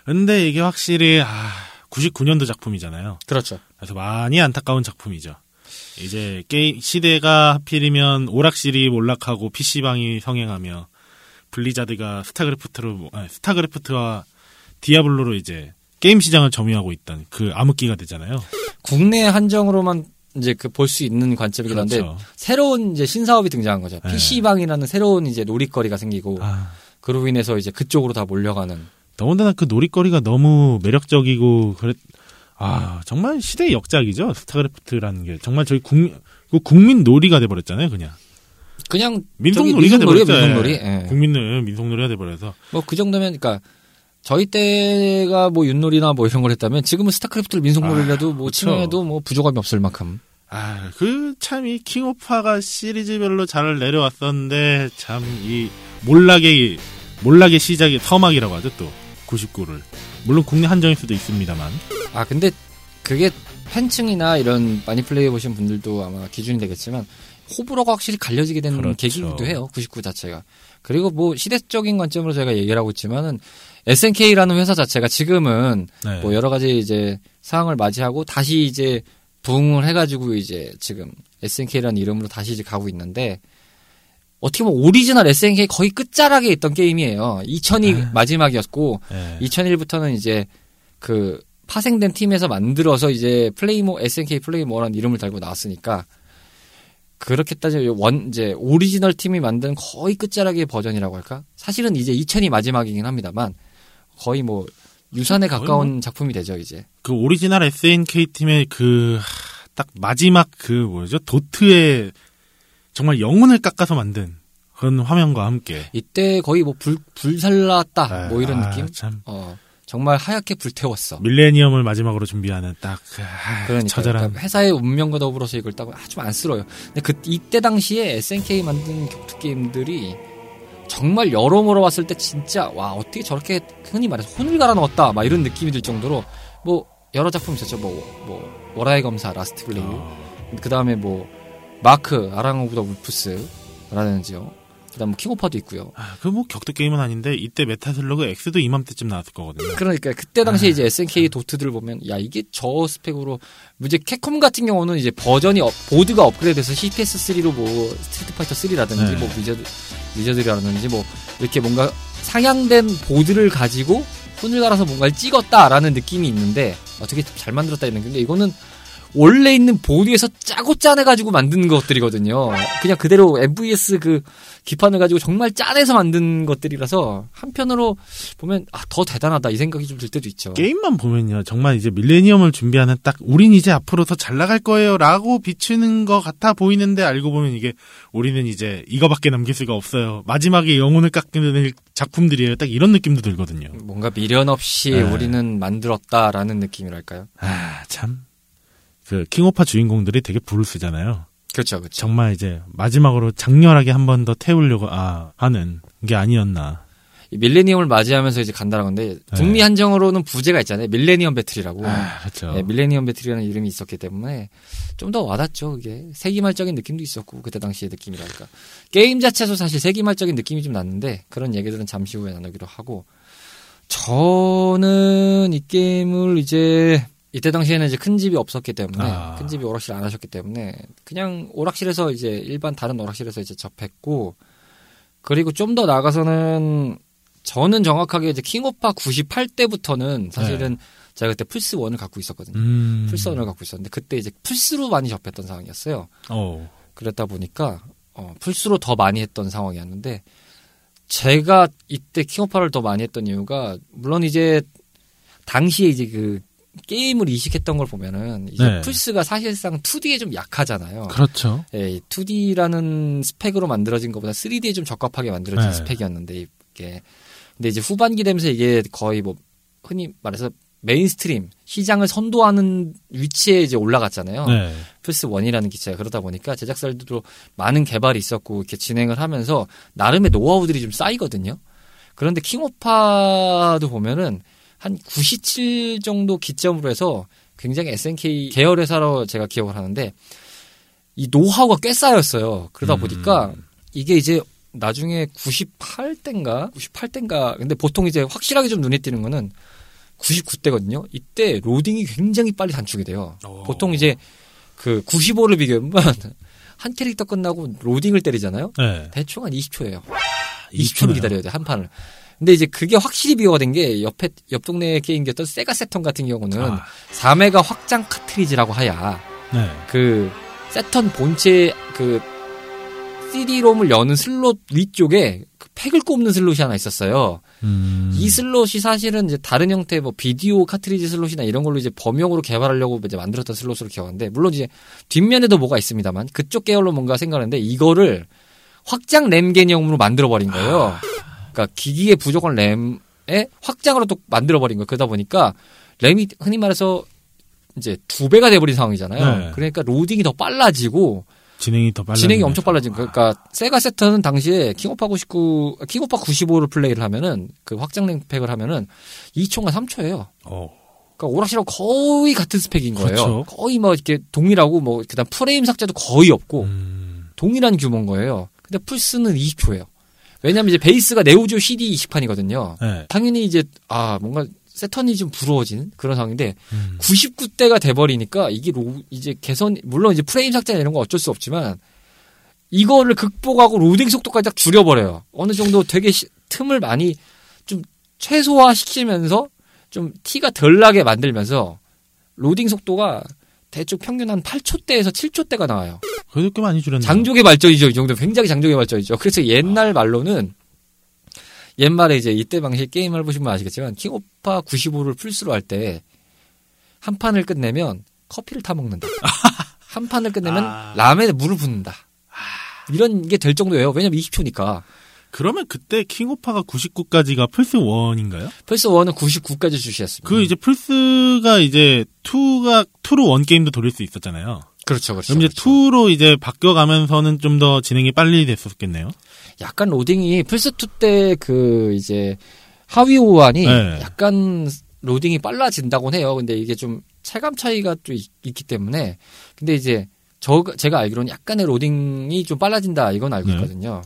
근데 이게 확실히 아 99년도 작품이잖아요. 그렇죠. 그래서 많이 안타까운 작품이죠. 이제 게임 시대가 하필이면 오락실이 몰락하고 PC방이 성행하며 블리자드가 스타크래프트로 아, 스타크래프트와 디아블로로 이제 게임 시장을 점유하고 있던 그 암흑기가 되잖아요. 국내 한정으로만 이제 그 볼 수 있는 관점이긴 한데 그렇죠. 새로운 이제 신사업이 등장한 거죠. 네. PC방이라는 새로운 이제 놀이거리가 생기고 아, 그로 인해서 이제 그쪽으로 다 몰려가는 더군다나 그 놀이거리가 너무 매력적이고 그랬 아 정말 시대의 역작이죠 스타크래프트라는 게 정말 저희 국민 그 국민 놀이가 돼버렸잖아요 그냥 그냥 민속 저기 놀이가 민속놀이요, 돼버렸죠 민속놀이. 예. 예. 국민 민속놀이가 돼버려서 뭐 그 정도면 그러니까 저희 때가 뭐 윷놀이나 뭐 이런 걸 했다면 지금은 스타크래프트를 민속놀이라도 아, 뭐. 칭해도 뭐 부족함이 없을 만큼 아 그 참 이 킹오파가 시리즈별로 잘 내려왔었는데 참 이 몰락의 몰락의 시작이 서막이라고 하죠 또 99를 물론 국내 한정일 수도 있습니다만 아 근데 그게 팬층이나 이런 많이 플레이해 보신 분들도 아마 기준이 되겠지만 호불호가 확실히 갈려지게 된 그렇죠. 계기이기도 해요. 99 자체가. 그리고 뭐 시대적인 관점으로 제가 얘기를 하고 있지만은 SNK라는 회사 자체가 지금은 네. 뭐 여러 가지 이제 상황을 맞이하고 다시 이제 부흥을 해가지고 이제 지금 SNK라는 이름으로 다시 이제 가고 있는데 어떻게 보면 오리지널 SNK 거의 끝자락에 있던 게임이에요. 2000이 아. 마지막이었고 예. 2001부터는 이제 그 파생된 팀에서 만들어서 이제 플레이모 SNK 플레이모라는 이름을 달고 나왔으니까 그렇게 따지면 원 이제 오리지널 팀이 만든 거의 끝자락의 버전이라고 할까? 사실은 이제 2000이 마지막이긴 합니다만 거의 뭐 유산에 가까운 작품이 되죠 이제. 그 오리지널 SNK 팀의 그 딱 마지막 그 뭐죠 도트의 정말 영혼을 깎아서 만든 그런 화면과 함께 이때 거의 뭐 불 불살랐다 뭐 이런 아, 느낌. 참 어 정말 하얗게 불태웠어. 밀레니엄을 마지막으로 준비하는 딱 그, 아, 그러니까, 처절한 그러니까 회사의 운명과 더불어서 이걸 딱 아주 안쓰러워요. 근데 그 이때 당시에 SNK 만든 격투 게임들이 정말 여러모로 봤을 때 진짜 와 어떻게 저렇게 흔히 말해서 혼을 갈아 넣었다 막 이런 느낌이 들 정도로 뭐 여러 작품 있었죠. 뭐, 뭐 월화의 검사 라스트 블레이드 어, 그 다음에 뭐 마크 아랑 오브 더 울프스라든지요. 그다음 뭐 킹오파도 있고요. 아, 그 뭐 격투 게임은 아닌데 이때 메타슬러그 X도 이맘때쯤 나왔을 거거든요. 그러니까 그때 당시에 아, 이제 SNK 도트들 보면 야 이게 저 스펙으로 뭐 이제 캡콤 같은 경우는 이제 버전이 업- 보드가 업그레이드돼서 CPS3로 뭐 스트리트 파이터 3라든지 네. 뭐 워저드 워저드라든지 뭐 이렇게 뭔가 상향된 보드를 가지고 손을 갈아서 뭔가를 찍었다라는 느낌이 있는데 어떻게 잘 만들었다 이런 근데 이거는 원래 있는 보드에서 짜고 짜내가지고 만든 것들이거든요. 그냥 그대로 MVS 그 기판을 가지고 정말 짜내서 만든 것들이라서 한편으로 보면 아, 더 대단하다 이 생각이 좀 들 때도 있죠. 게임만 보면요, 정말 이제 밀레니엄을 준비하는 딱, 우린 이제 앞으로 더 잘 나갈 거예요, 라고 비추는 것 같아 보이는데, 알고 보면 이게, 우리는 이제 이거밖에 남길 수가 없어요. 마지막에 영혼을 깎는 작품들이에요. 딱 이런 느낌도 들거든요. 뭔가 미련 없이 네. 우리는 만들었다라는 느낌이랄까요? 아, 참. 그, 킹오파 주인공들이 되게 불을 쓰잖아요. 그렇죠, 그렇죠. 정말 이제, 마지막으로 장렬하게 한 번 더 태우려고, 아, 하는 게 아니었나. 이 밀레니엄을 맞이하면서 이제 간다는 건데 북미 한정으로는 부제가 있잖아요. 밀레니엄 배틀이라고. 네. 아, 그렇죠. 네, 밀레니엄 배틀이라는 이름이 있었기 때문에 좀 더 와닿죠. 그게 세기말적인 느낌도 있었고 그때 당시의 느낌이랄까. 게임 자체도 사실 세기말적인 느낌이 좀 났는데 그런 얘기들은 잠시 후에 나누기로 하고 저는 이 게임을 이제 이때 당시에는 이제 큰 집이 없었기 때문에 아. 큰 집이 오락실 안 하셨기 때문에 그냥 오락실에서 이제 일반 다른 오락실에서 이제 접했고 그리고 좀 더 나가서는 저는 정확하게 이제 킹오파 98때부터는 사실은 제가 그때 플스 1을 갖고 있었거든요. 음. 플스 1을 갖고 있었는데 그때 이제 플스로 많이 접했던 상황이었어요. 어. 그랬다 보니까 어, 플스로 더 많이 했던 상황이었는데 제가 이때 킹오파를 더 많이 했던 이유가 물론 이제 당시에 이제 그 게임을 이식했던 걸 보면은 이제 네. 플스가 사실상 2D에 좀 약하잖아요. 그렇죠. 예, 2D라는 스펙으로 만들어진 것보다 3D에 좀 적합하게 만들어진 네. 스펙이었는데 이게 근데 이제 후반기 되면서 이게 거의 뭐 흔히 말해서 mainstream 시장을 선도하는 위치에 이제 올라갔잖아요. 네. 플스 1이라는 기체가 그러다 보니까 제작사들도 많은 개발이 있었고 이렇게 진행을 하면서 나름의 노하우들이 좀 쌓이거든요. 그런데 킹오파도 보면은 한 97 정도 기점으로 해서 굉장히 SNK 계열 회사로 제가 기억을 하는데 이 노하우가 꽤 쌓였어요. 그러다 음. 보니까 이게 이제 나중에 98대인가 98대인가 근데 보통 이제 확실하게 좀 눈에 띄는 거는 99대거든요. 이때 로딩이 굉장히 빨리 단축이 돼요. 오. 보통 이제 그 95를 비교하면 *laughs* 한 캐릭터 끝나고 로딩을 때리잖아요. 네. 대충 한 20초예요. 20초를 20초네요. 기다려야 돼, 한 판을. 근데 이제 그게 확실히 비교가 된 게 옆에, 옆 동네 게임기였던 세가 세턴 같은 경우는 아. 4메가 확장 카트리지라고 하야. 네. 그, 새턴 본체 그, CD롬을 여는 슬롯 위쪽에 그 팩을 꼽는 슬롯이 하나 있었어요. 음. 이 슬롯이 사실은 이제 다른 형태의 뭐 비디오 카트리지 슬롯이나 이런 걸로 이제 범용으로 개발하려고 이제 만들었던 슬롯으로 기억하는데 물론 이제 뒷면에도 뭐가 있습니다만 그쪽 계열로 뭔가 생각하는데 이거를 확장 램 개념으로 만들어 버린 거예요. 그러니까 기기에 부족한 램에 확장으로 또 만들어 버린 거예요. 그러다 보니까 램이 흔히 말해서 이제 두 배가 돼버린 상황이잖아요. 네. 그러니까 로딩이 더 빨라지고 진행이 더 빨라. 진행이 엄청 빨라진 거예요. 그러니까 세가 새턴은 당시에 킹오파 99, 킹오파 95를 플레이를 하면은 그 확장 램팩을 하면은 2초가 3초예요. 어. 그러니까 오락실하고 거의 같은 스펙인 거예요. 그렇죠. 거의 뭐 이렇게 동일하고 뭐 그다음 프레임 삭제도 거의 없고 음. 동일한 규모인 거예요. 근데 플스는 20초예요. 왜냐면 이제 베이스가 네오지오 CD 이식판이거든요. 네. 당연히 이제 아 뭔가 새턴이 좀 부러워지는 그런 상황인데 음. 99대가 돼버리니까 이게 로, 이제 개선 물론 이제 프레임 삭제나 이런 거 어쩔 수 없지만 이거를 극복하고 로딩 속도까지 딱 줄여버려요. 어느 정도 되게 시- 틈을 많이 좀 최소화 시키면서 좀 티가 덜 나게 만들면서 로딩 속도가 대충 평균 한 8초대에서 7초대가 나와요. 그래도 꽤 많이 줄였네요. 장족의 발전이죠. 이 정도 굉장히 장족의 발전이죠. 그래서 옛날 말로는 옛말에 이제 이때 방식 게임을 보시면 아시겠지만 킹오파 95를 플스로 할 때 한 판을 끝내면 커피를 타 먹는다. 한 판을 끝내면 아. 라면에 물을 붓는다. 이런 게 될 정도예요. 왜냐면 20초니까. 그러면 그때 킹오파가 99까지가 플스 1인가요? 플스 1은 99까지 출시했습니다. 그 이제 플스가 이제 2가 2로 one 게임도 돌릴 수 있었잖아요. 그렇죠, 그렇죠. 그럼 이제 그렇죠. 2로 이제 바뀌어가면서는 좀 더 진행이 빨리 됐었겠네요. 약간 로딩이 플스 2 때 그 이제 하위 호환이 네. 약간 로딩이 빨라진다곤 해요. 근데 이게 좀 체감 차이가 또 있, 기 때문에 근데 이제 저 제가 알기로는 약간의 로딩이 좀 빨라진다 이건 알고 네. 있거든요.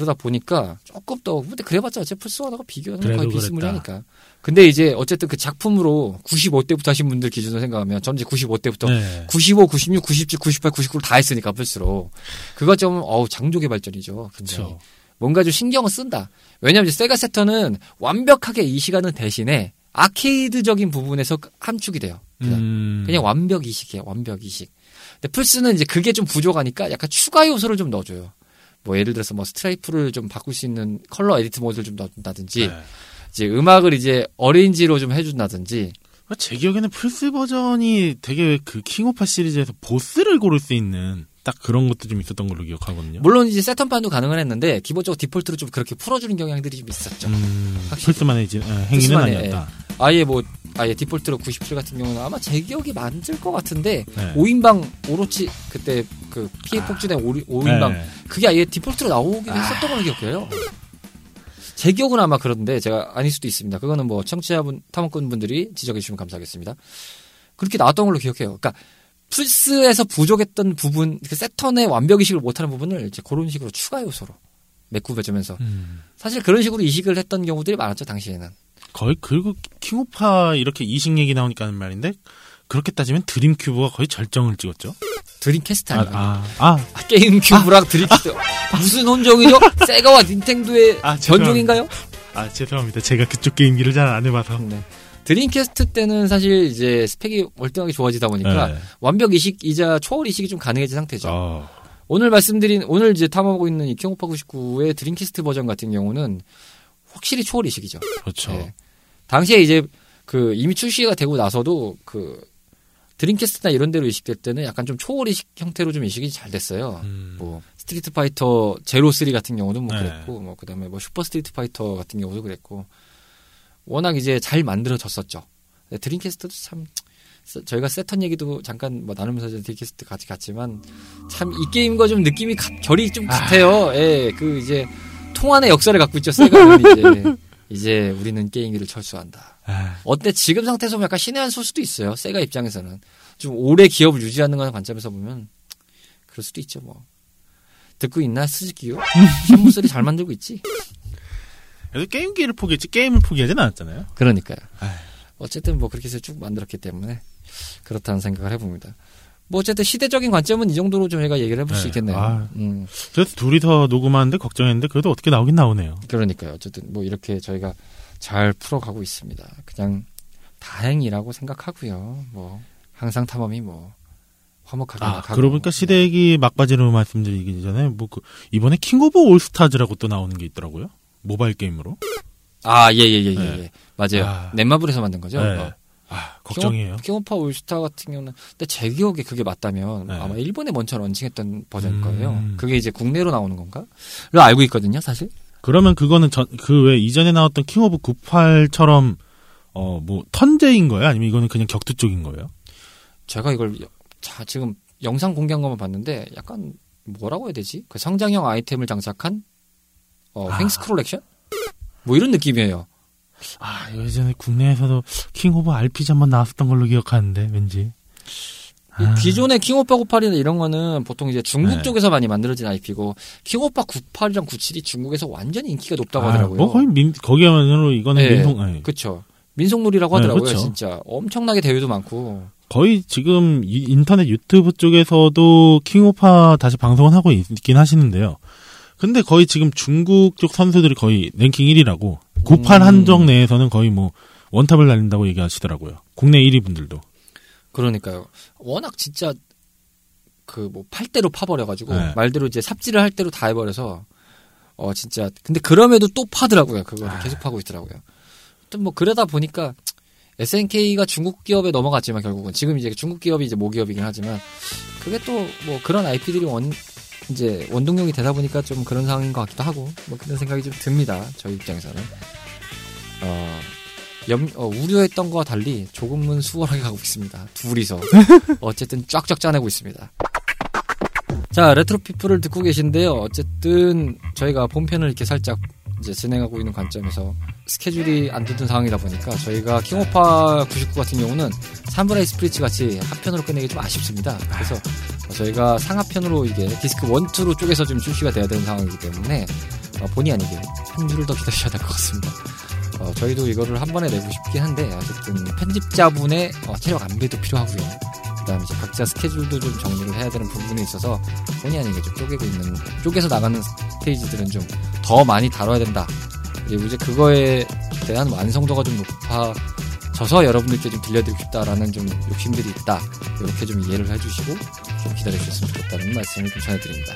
그러다 보니까 조금 더 근데 그래봤자 어차피 플스1하고 비교하는 건 거의 비스무리하니까. 근데 이제 어쨌든 그 작품으로 95대부터 하신 분들 기준으로 생각하면 전 이제 95대부터 네. 95, 96, 97, 98, 99를 다 했으니까 플스로. 그거 좀 어우 장족의 발전이죠. 그렇죠. 뭔가 좀 신경을 쓴다. 왜냐면 이제 세가 새턴은 완벽하게 이 시간은 대신에 아케이드적인 부분에서 함축이 돼요. 그냥, 음. 그냥 완벽 이식이에요. 완벽 이식. 근데 플스는 이제 그게 좀 부족하니까 약간 추가 요소를 좀 넣어줘요. 뭐 예를 들어서 뭐 sprite를 좀 바꿀 수 있는 컬러 edit 모드를 좀 넣어준다든지 네. 이제 음악을 이제 arrange로 좀 해준다든지 제 기억에는 플스 버전이 되게 그 킹오파 시리즈에서 보스를 고를 수 있는 딱 그런 것도 좀 있었던 걸로 기억하거든요. 물론 이제 세턴판도 가능은 했는데 기본적으로 디폴트로 좀 그렇게 풀어주는 경향들이 좀 있었죠. 음, 확실히. 플스만의 이제, 어, 행위는 아니었다. 아예 뭐 아예 디폴트로 97 같은 경우는 아마 제 기억이 맞을 것 같은데 네. 5인방 오로치 그때 그 피해 폭주된 5인방 네. 그게 아예 디폴트로 나오긴 했었던 걸로 기억해요. 제 기억은 아마 그런데 제가 아닐 수도 있습니다. 그거는 뭐 청취자분 탐험꾼 분들이 지적해 주시면 감사하겠습니다. 그렇게 나왔던 걸로 기억해요. 그러니까 플스에서 부족했던 부분, 그 새턴의 완벽 이식을 못하는 부분을 이제 그런 식으로 추가 요소로 메꾸어주면서 음. 사실 그런 식으로 이식을 했던 경우들이 많았죠 당시에는. 거의 그리고 킹오파 이렇게 이식 얘기 나오니까 하는 말인데 그렇게 따지면 드림 큐브가 거의 절정을 찍었죠. 드림 캐스트 아, 아니에요? 아, 아, 아, 게임 큐브랑 드림 캐스트 무슨 혼종이죠? 세가와 닌텐도의 아. 변종인가요? 아, 죄송합니다. 제가 그쪽 게임기를 잘 안 해봐서. 네. 드림캐스트 때는 사실 이제 스펙이 월등하게 좋아지다 보니까 네. 완벽 이식이자 초월 이식이 좀 가능해진 상태죠. 어, 오늘 말씀드린 오늘 이제 탐험하고 있는 이 킹오파 99의 드림캐스트 버전 같은 경우는 확실히 초월 이식이죠. 그렇죠. 네. 당시에 이제 그 이미 출시가 되고 나서도 그 드림캐스트나 이런 데로 이식될 때는 약간 좀 초월 이식 형태로 좀 이식이 잘 됐어요. 음. 뭐 스트리트 파이터 제로 3 같은 경우도 뭐 네. 그랬고 뭐 그다음에 뭐 슈퍼 스트리트 파이터 같은 경우도 그랬고 워낙 이제 잘 만들어졌었죠. 드림캐스트도 참 세- 저희가 세턴 얘기도 잠깐 뭐 나누면서 드림캐스트 같이 갔지만 참 이 게임과 좀 느낌이 가- 결이 좀 같아요. 예, 그 이제 통한의 역사를 갖고 있죠. 세가는 이제 *laughs* 이제 우리는 게임기를 철수한다. 아, 어때 지금 상태에서 보면 약간 신의 한 수일 수도 있어요. 세가 입장에서는 좀 오래 기업을 유지하는 거는 관점에서 보면 그럴 수도 있죠. 뭐 듣고 있나 스즈키요? *laughs* 샤무스리 잘 만들고 있지. 그래도 게임기를 포기했지 게임을 포기하진 않았잖아요. 그러니까요. 아휴. 어쨌든 뭐 그렇게 해서 쭉 만들었기 때문에 그렇다는 생각을 해봅니다. 뭐 어쨌든 시대적인 관점은 이 정도로 좀 저희가 얘기를 해볼 수 네. 있겠네요. 아. 음, 그래서 둘이서 녹음하는데 걱정했는데 그래도 어떻게 나오긴 나오네요. 그러니까요. 어쨌든 뭐 이렇게 저희가 잘 풀어가고 있습니다. 그냥 다행이라고 생각하고요. 뭐 항상 탐험이 뭐 화목하게 아, 나가고. 그러고 보니까 시대기 막바지로 말씀드리기 전에 뭐 그, 이번에 킹 오브 올스타즈라고 또 나오는 게 있더라고요. 모바일 게임으로. 아, 예, 예, 예, 예, 네. 예. 맞아요. 아. 넷마블에서 만든 거죠. 네. 그거. 아, 걱정이에요. 킹오파 올스타 같은 경우는 근데 제 기억에 그게 맞다면 네. 아마 일본에 먼저 launching했던 버전일 음. 거예요. 그게 이제 국내로 나오는 건가? 를 알고 있거든요, 사실. 그러면 그거는 전, 그외 이전에 나왔던 킹 오브 98처럼 어, 뭐 turn제인 거예요? 아니면 이거는 그냥 격투 쪽인 거예요? 제가 이걸 여- 자 지금 영상 공개한 것만 봤는데 약간 뭐라고 해야 되지? 그 성장형 아이템을 장착한 어, 아. 횡스크롤 액션? 뭐 이런 느낌이에요. 아, 예전에 국내에서도 킹 오브 RPG 한번 나왔었던 걸로 기억하는데 왠지. 이 아. 기존의 킹오파 98이나 이런 거는 보통 이제 중국 네. 쪽에서 많이 만들어진 IP고 킹오파 98이랑 97이 중국에서 완전히 인기가 높다고 아, 하더라고요. 뭐 거의 민 거기야말로 이거는 네. 민속 아니, 그쵸. 민속놀이라고 네, 하더라고요, 그쵸. 진짜. 엄청나게 대회도 많고. 거의 지금 이- 인터넷 유튜브 쪽에서도 킹오파 다시 방송을 하고 있, 긴 하시는데요. 근데 거의 지금 중국 쪽 선수들이 거의 랭킹 1위라고 98 음. 한정 내에서는 거의 뭐 원탑을 날린다고 얘기하시더라고요. 국내 1위 분들도. 그러니까요. 워낙 진짜 그 뭐 팔대로 파버려가지고 네. 말대로 이제 삽질을 할 대로 다 해버려서 어 진짜 근데 그럼에도 또 파더라고요. 그거를 아. 계속 파고 있더라고요. 또뭐 그러다 보니까 SNK가 중국 기업에 넘어갔지만 결국은 지금 이제 중국 기업이 이제 모기업이긴 하지만 그게 또 뭐 그런 IP들이 원 이제 원동력이 되다 보니까 좀 그런 상황인 것 같기도 하고 뭐 그런 생각이 좀 듭니다. 저희 입장에서는 어, 염, 어, 우려했던 거와 달리 조금은 수월하게 가고 있습니다. 둘이서 *laughs* 어쨌든 쫙쫙 짜내고 있습니다. 자 레트로피플을 듣고 계신데요. 어쨌든 저희가 본편을 이렇게 살짝 이제 진행하고 있는 관점에서 스케줄이 안 되는 상황이다 보니까 저희가 킹오파 99 같은 경우는 사무라이 스피리츠 같이 합편으로 끝내기 좀 아쉽습니다. 그래서 저희가 상하편으로 이게 디스크 1, 2로 쪼개서 좀 출시가 돼야 되는 상황이기 때문에 어, 본의 아니게 한 주를 더 기다리셔야 될 것 같습니다. 어, 저희도 이거를 한 번에 내고 싶긴 한데 어쨌든 편집자분의 어, 체력 안배도 필요하고요. 그다음에 이제 각자 스케줄도 좀 정리를 해야 되는 부분이 있어서 본의 아니게 좀 쪼개고 있는 쪼개서 나가는 스테이지들은 좀 더 많이 다뤄야 된다. 그리고 이제 그거에 대한 완성도가 좀 높아져서 여러분들께 좀 들려드리고 싶다라는 좀 욕심들이 있다. 이렇게 좀 이해를 해주시고 좀 기다려주셨으면 좋겠다는 말씀을 좀 전해드립니다.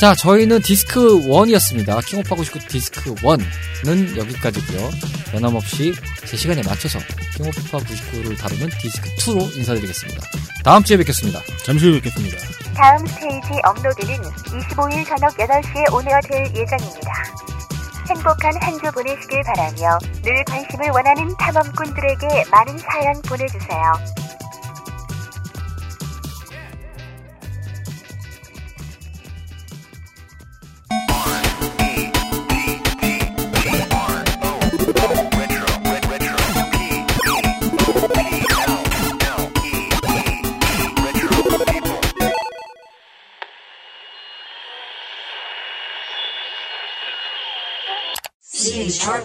자, 저희는 디스크 1이었습니다. 킹오파 99 디스크 1는 여기까지고요 변함없이 제 시간에 맞춰서 킹오파 99를 다루는 디스크 2로 인사드리겠습니다. 다음 주에 뵙겠습니다. 잠시 후에 뵙겠습니다. 다음 스테이지 업로드는 25일 저녁 8시에 오늘가 될 예정입니다. 행복한 한 주 보내시길 바라며 늘 관심을 원하는 탐험꾼들에게 많은 사연 보내주세요.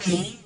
Okay.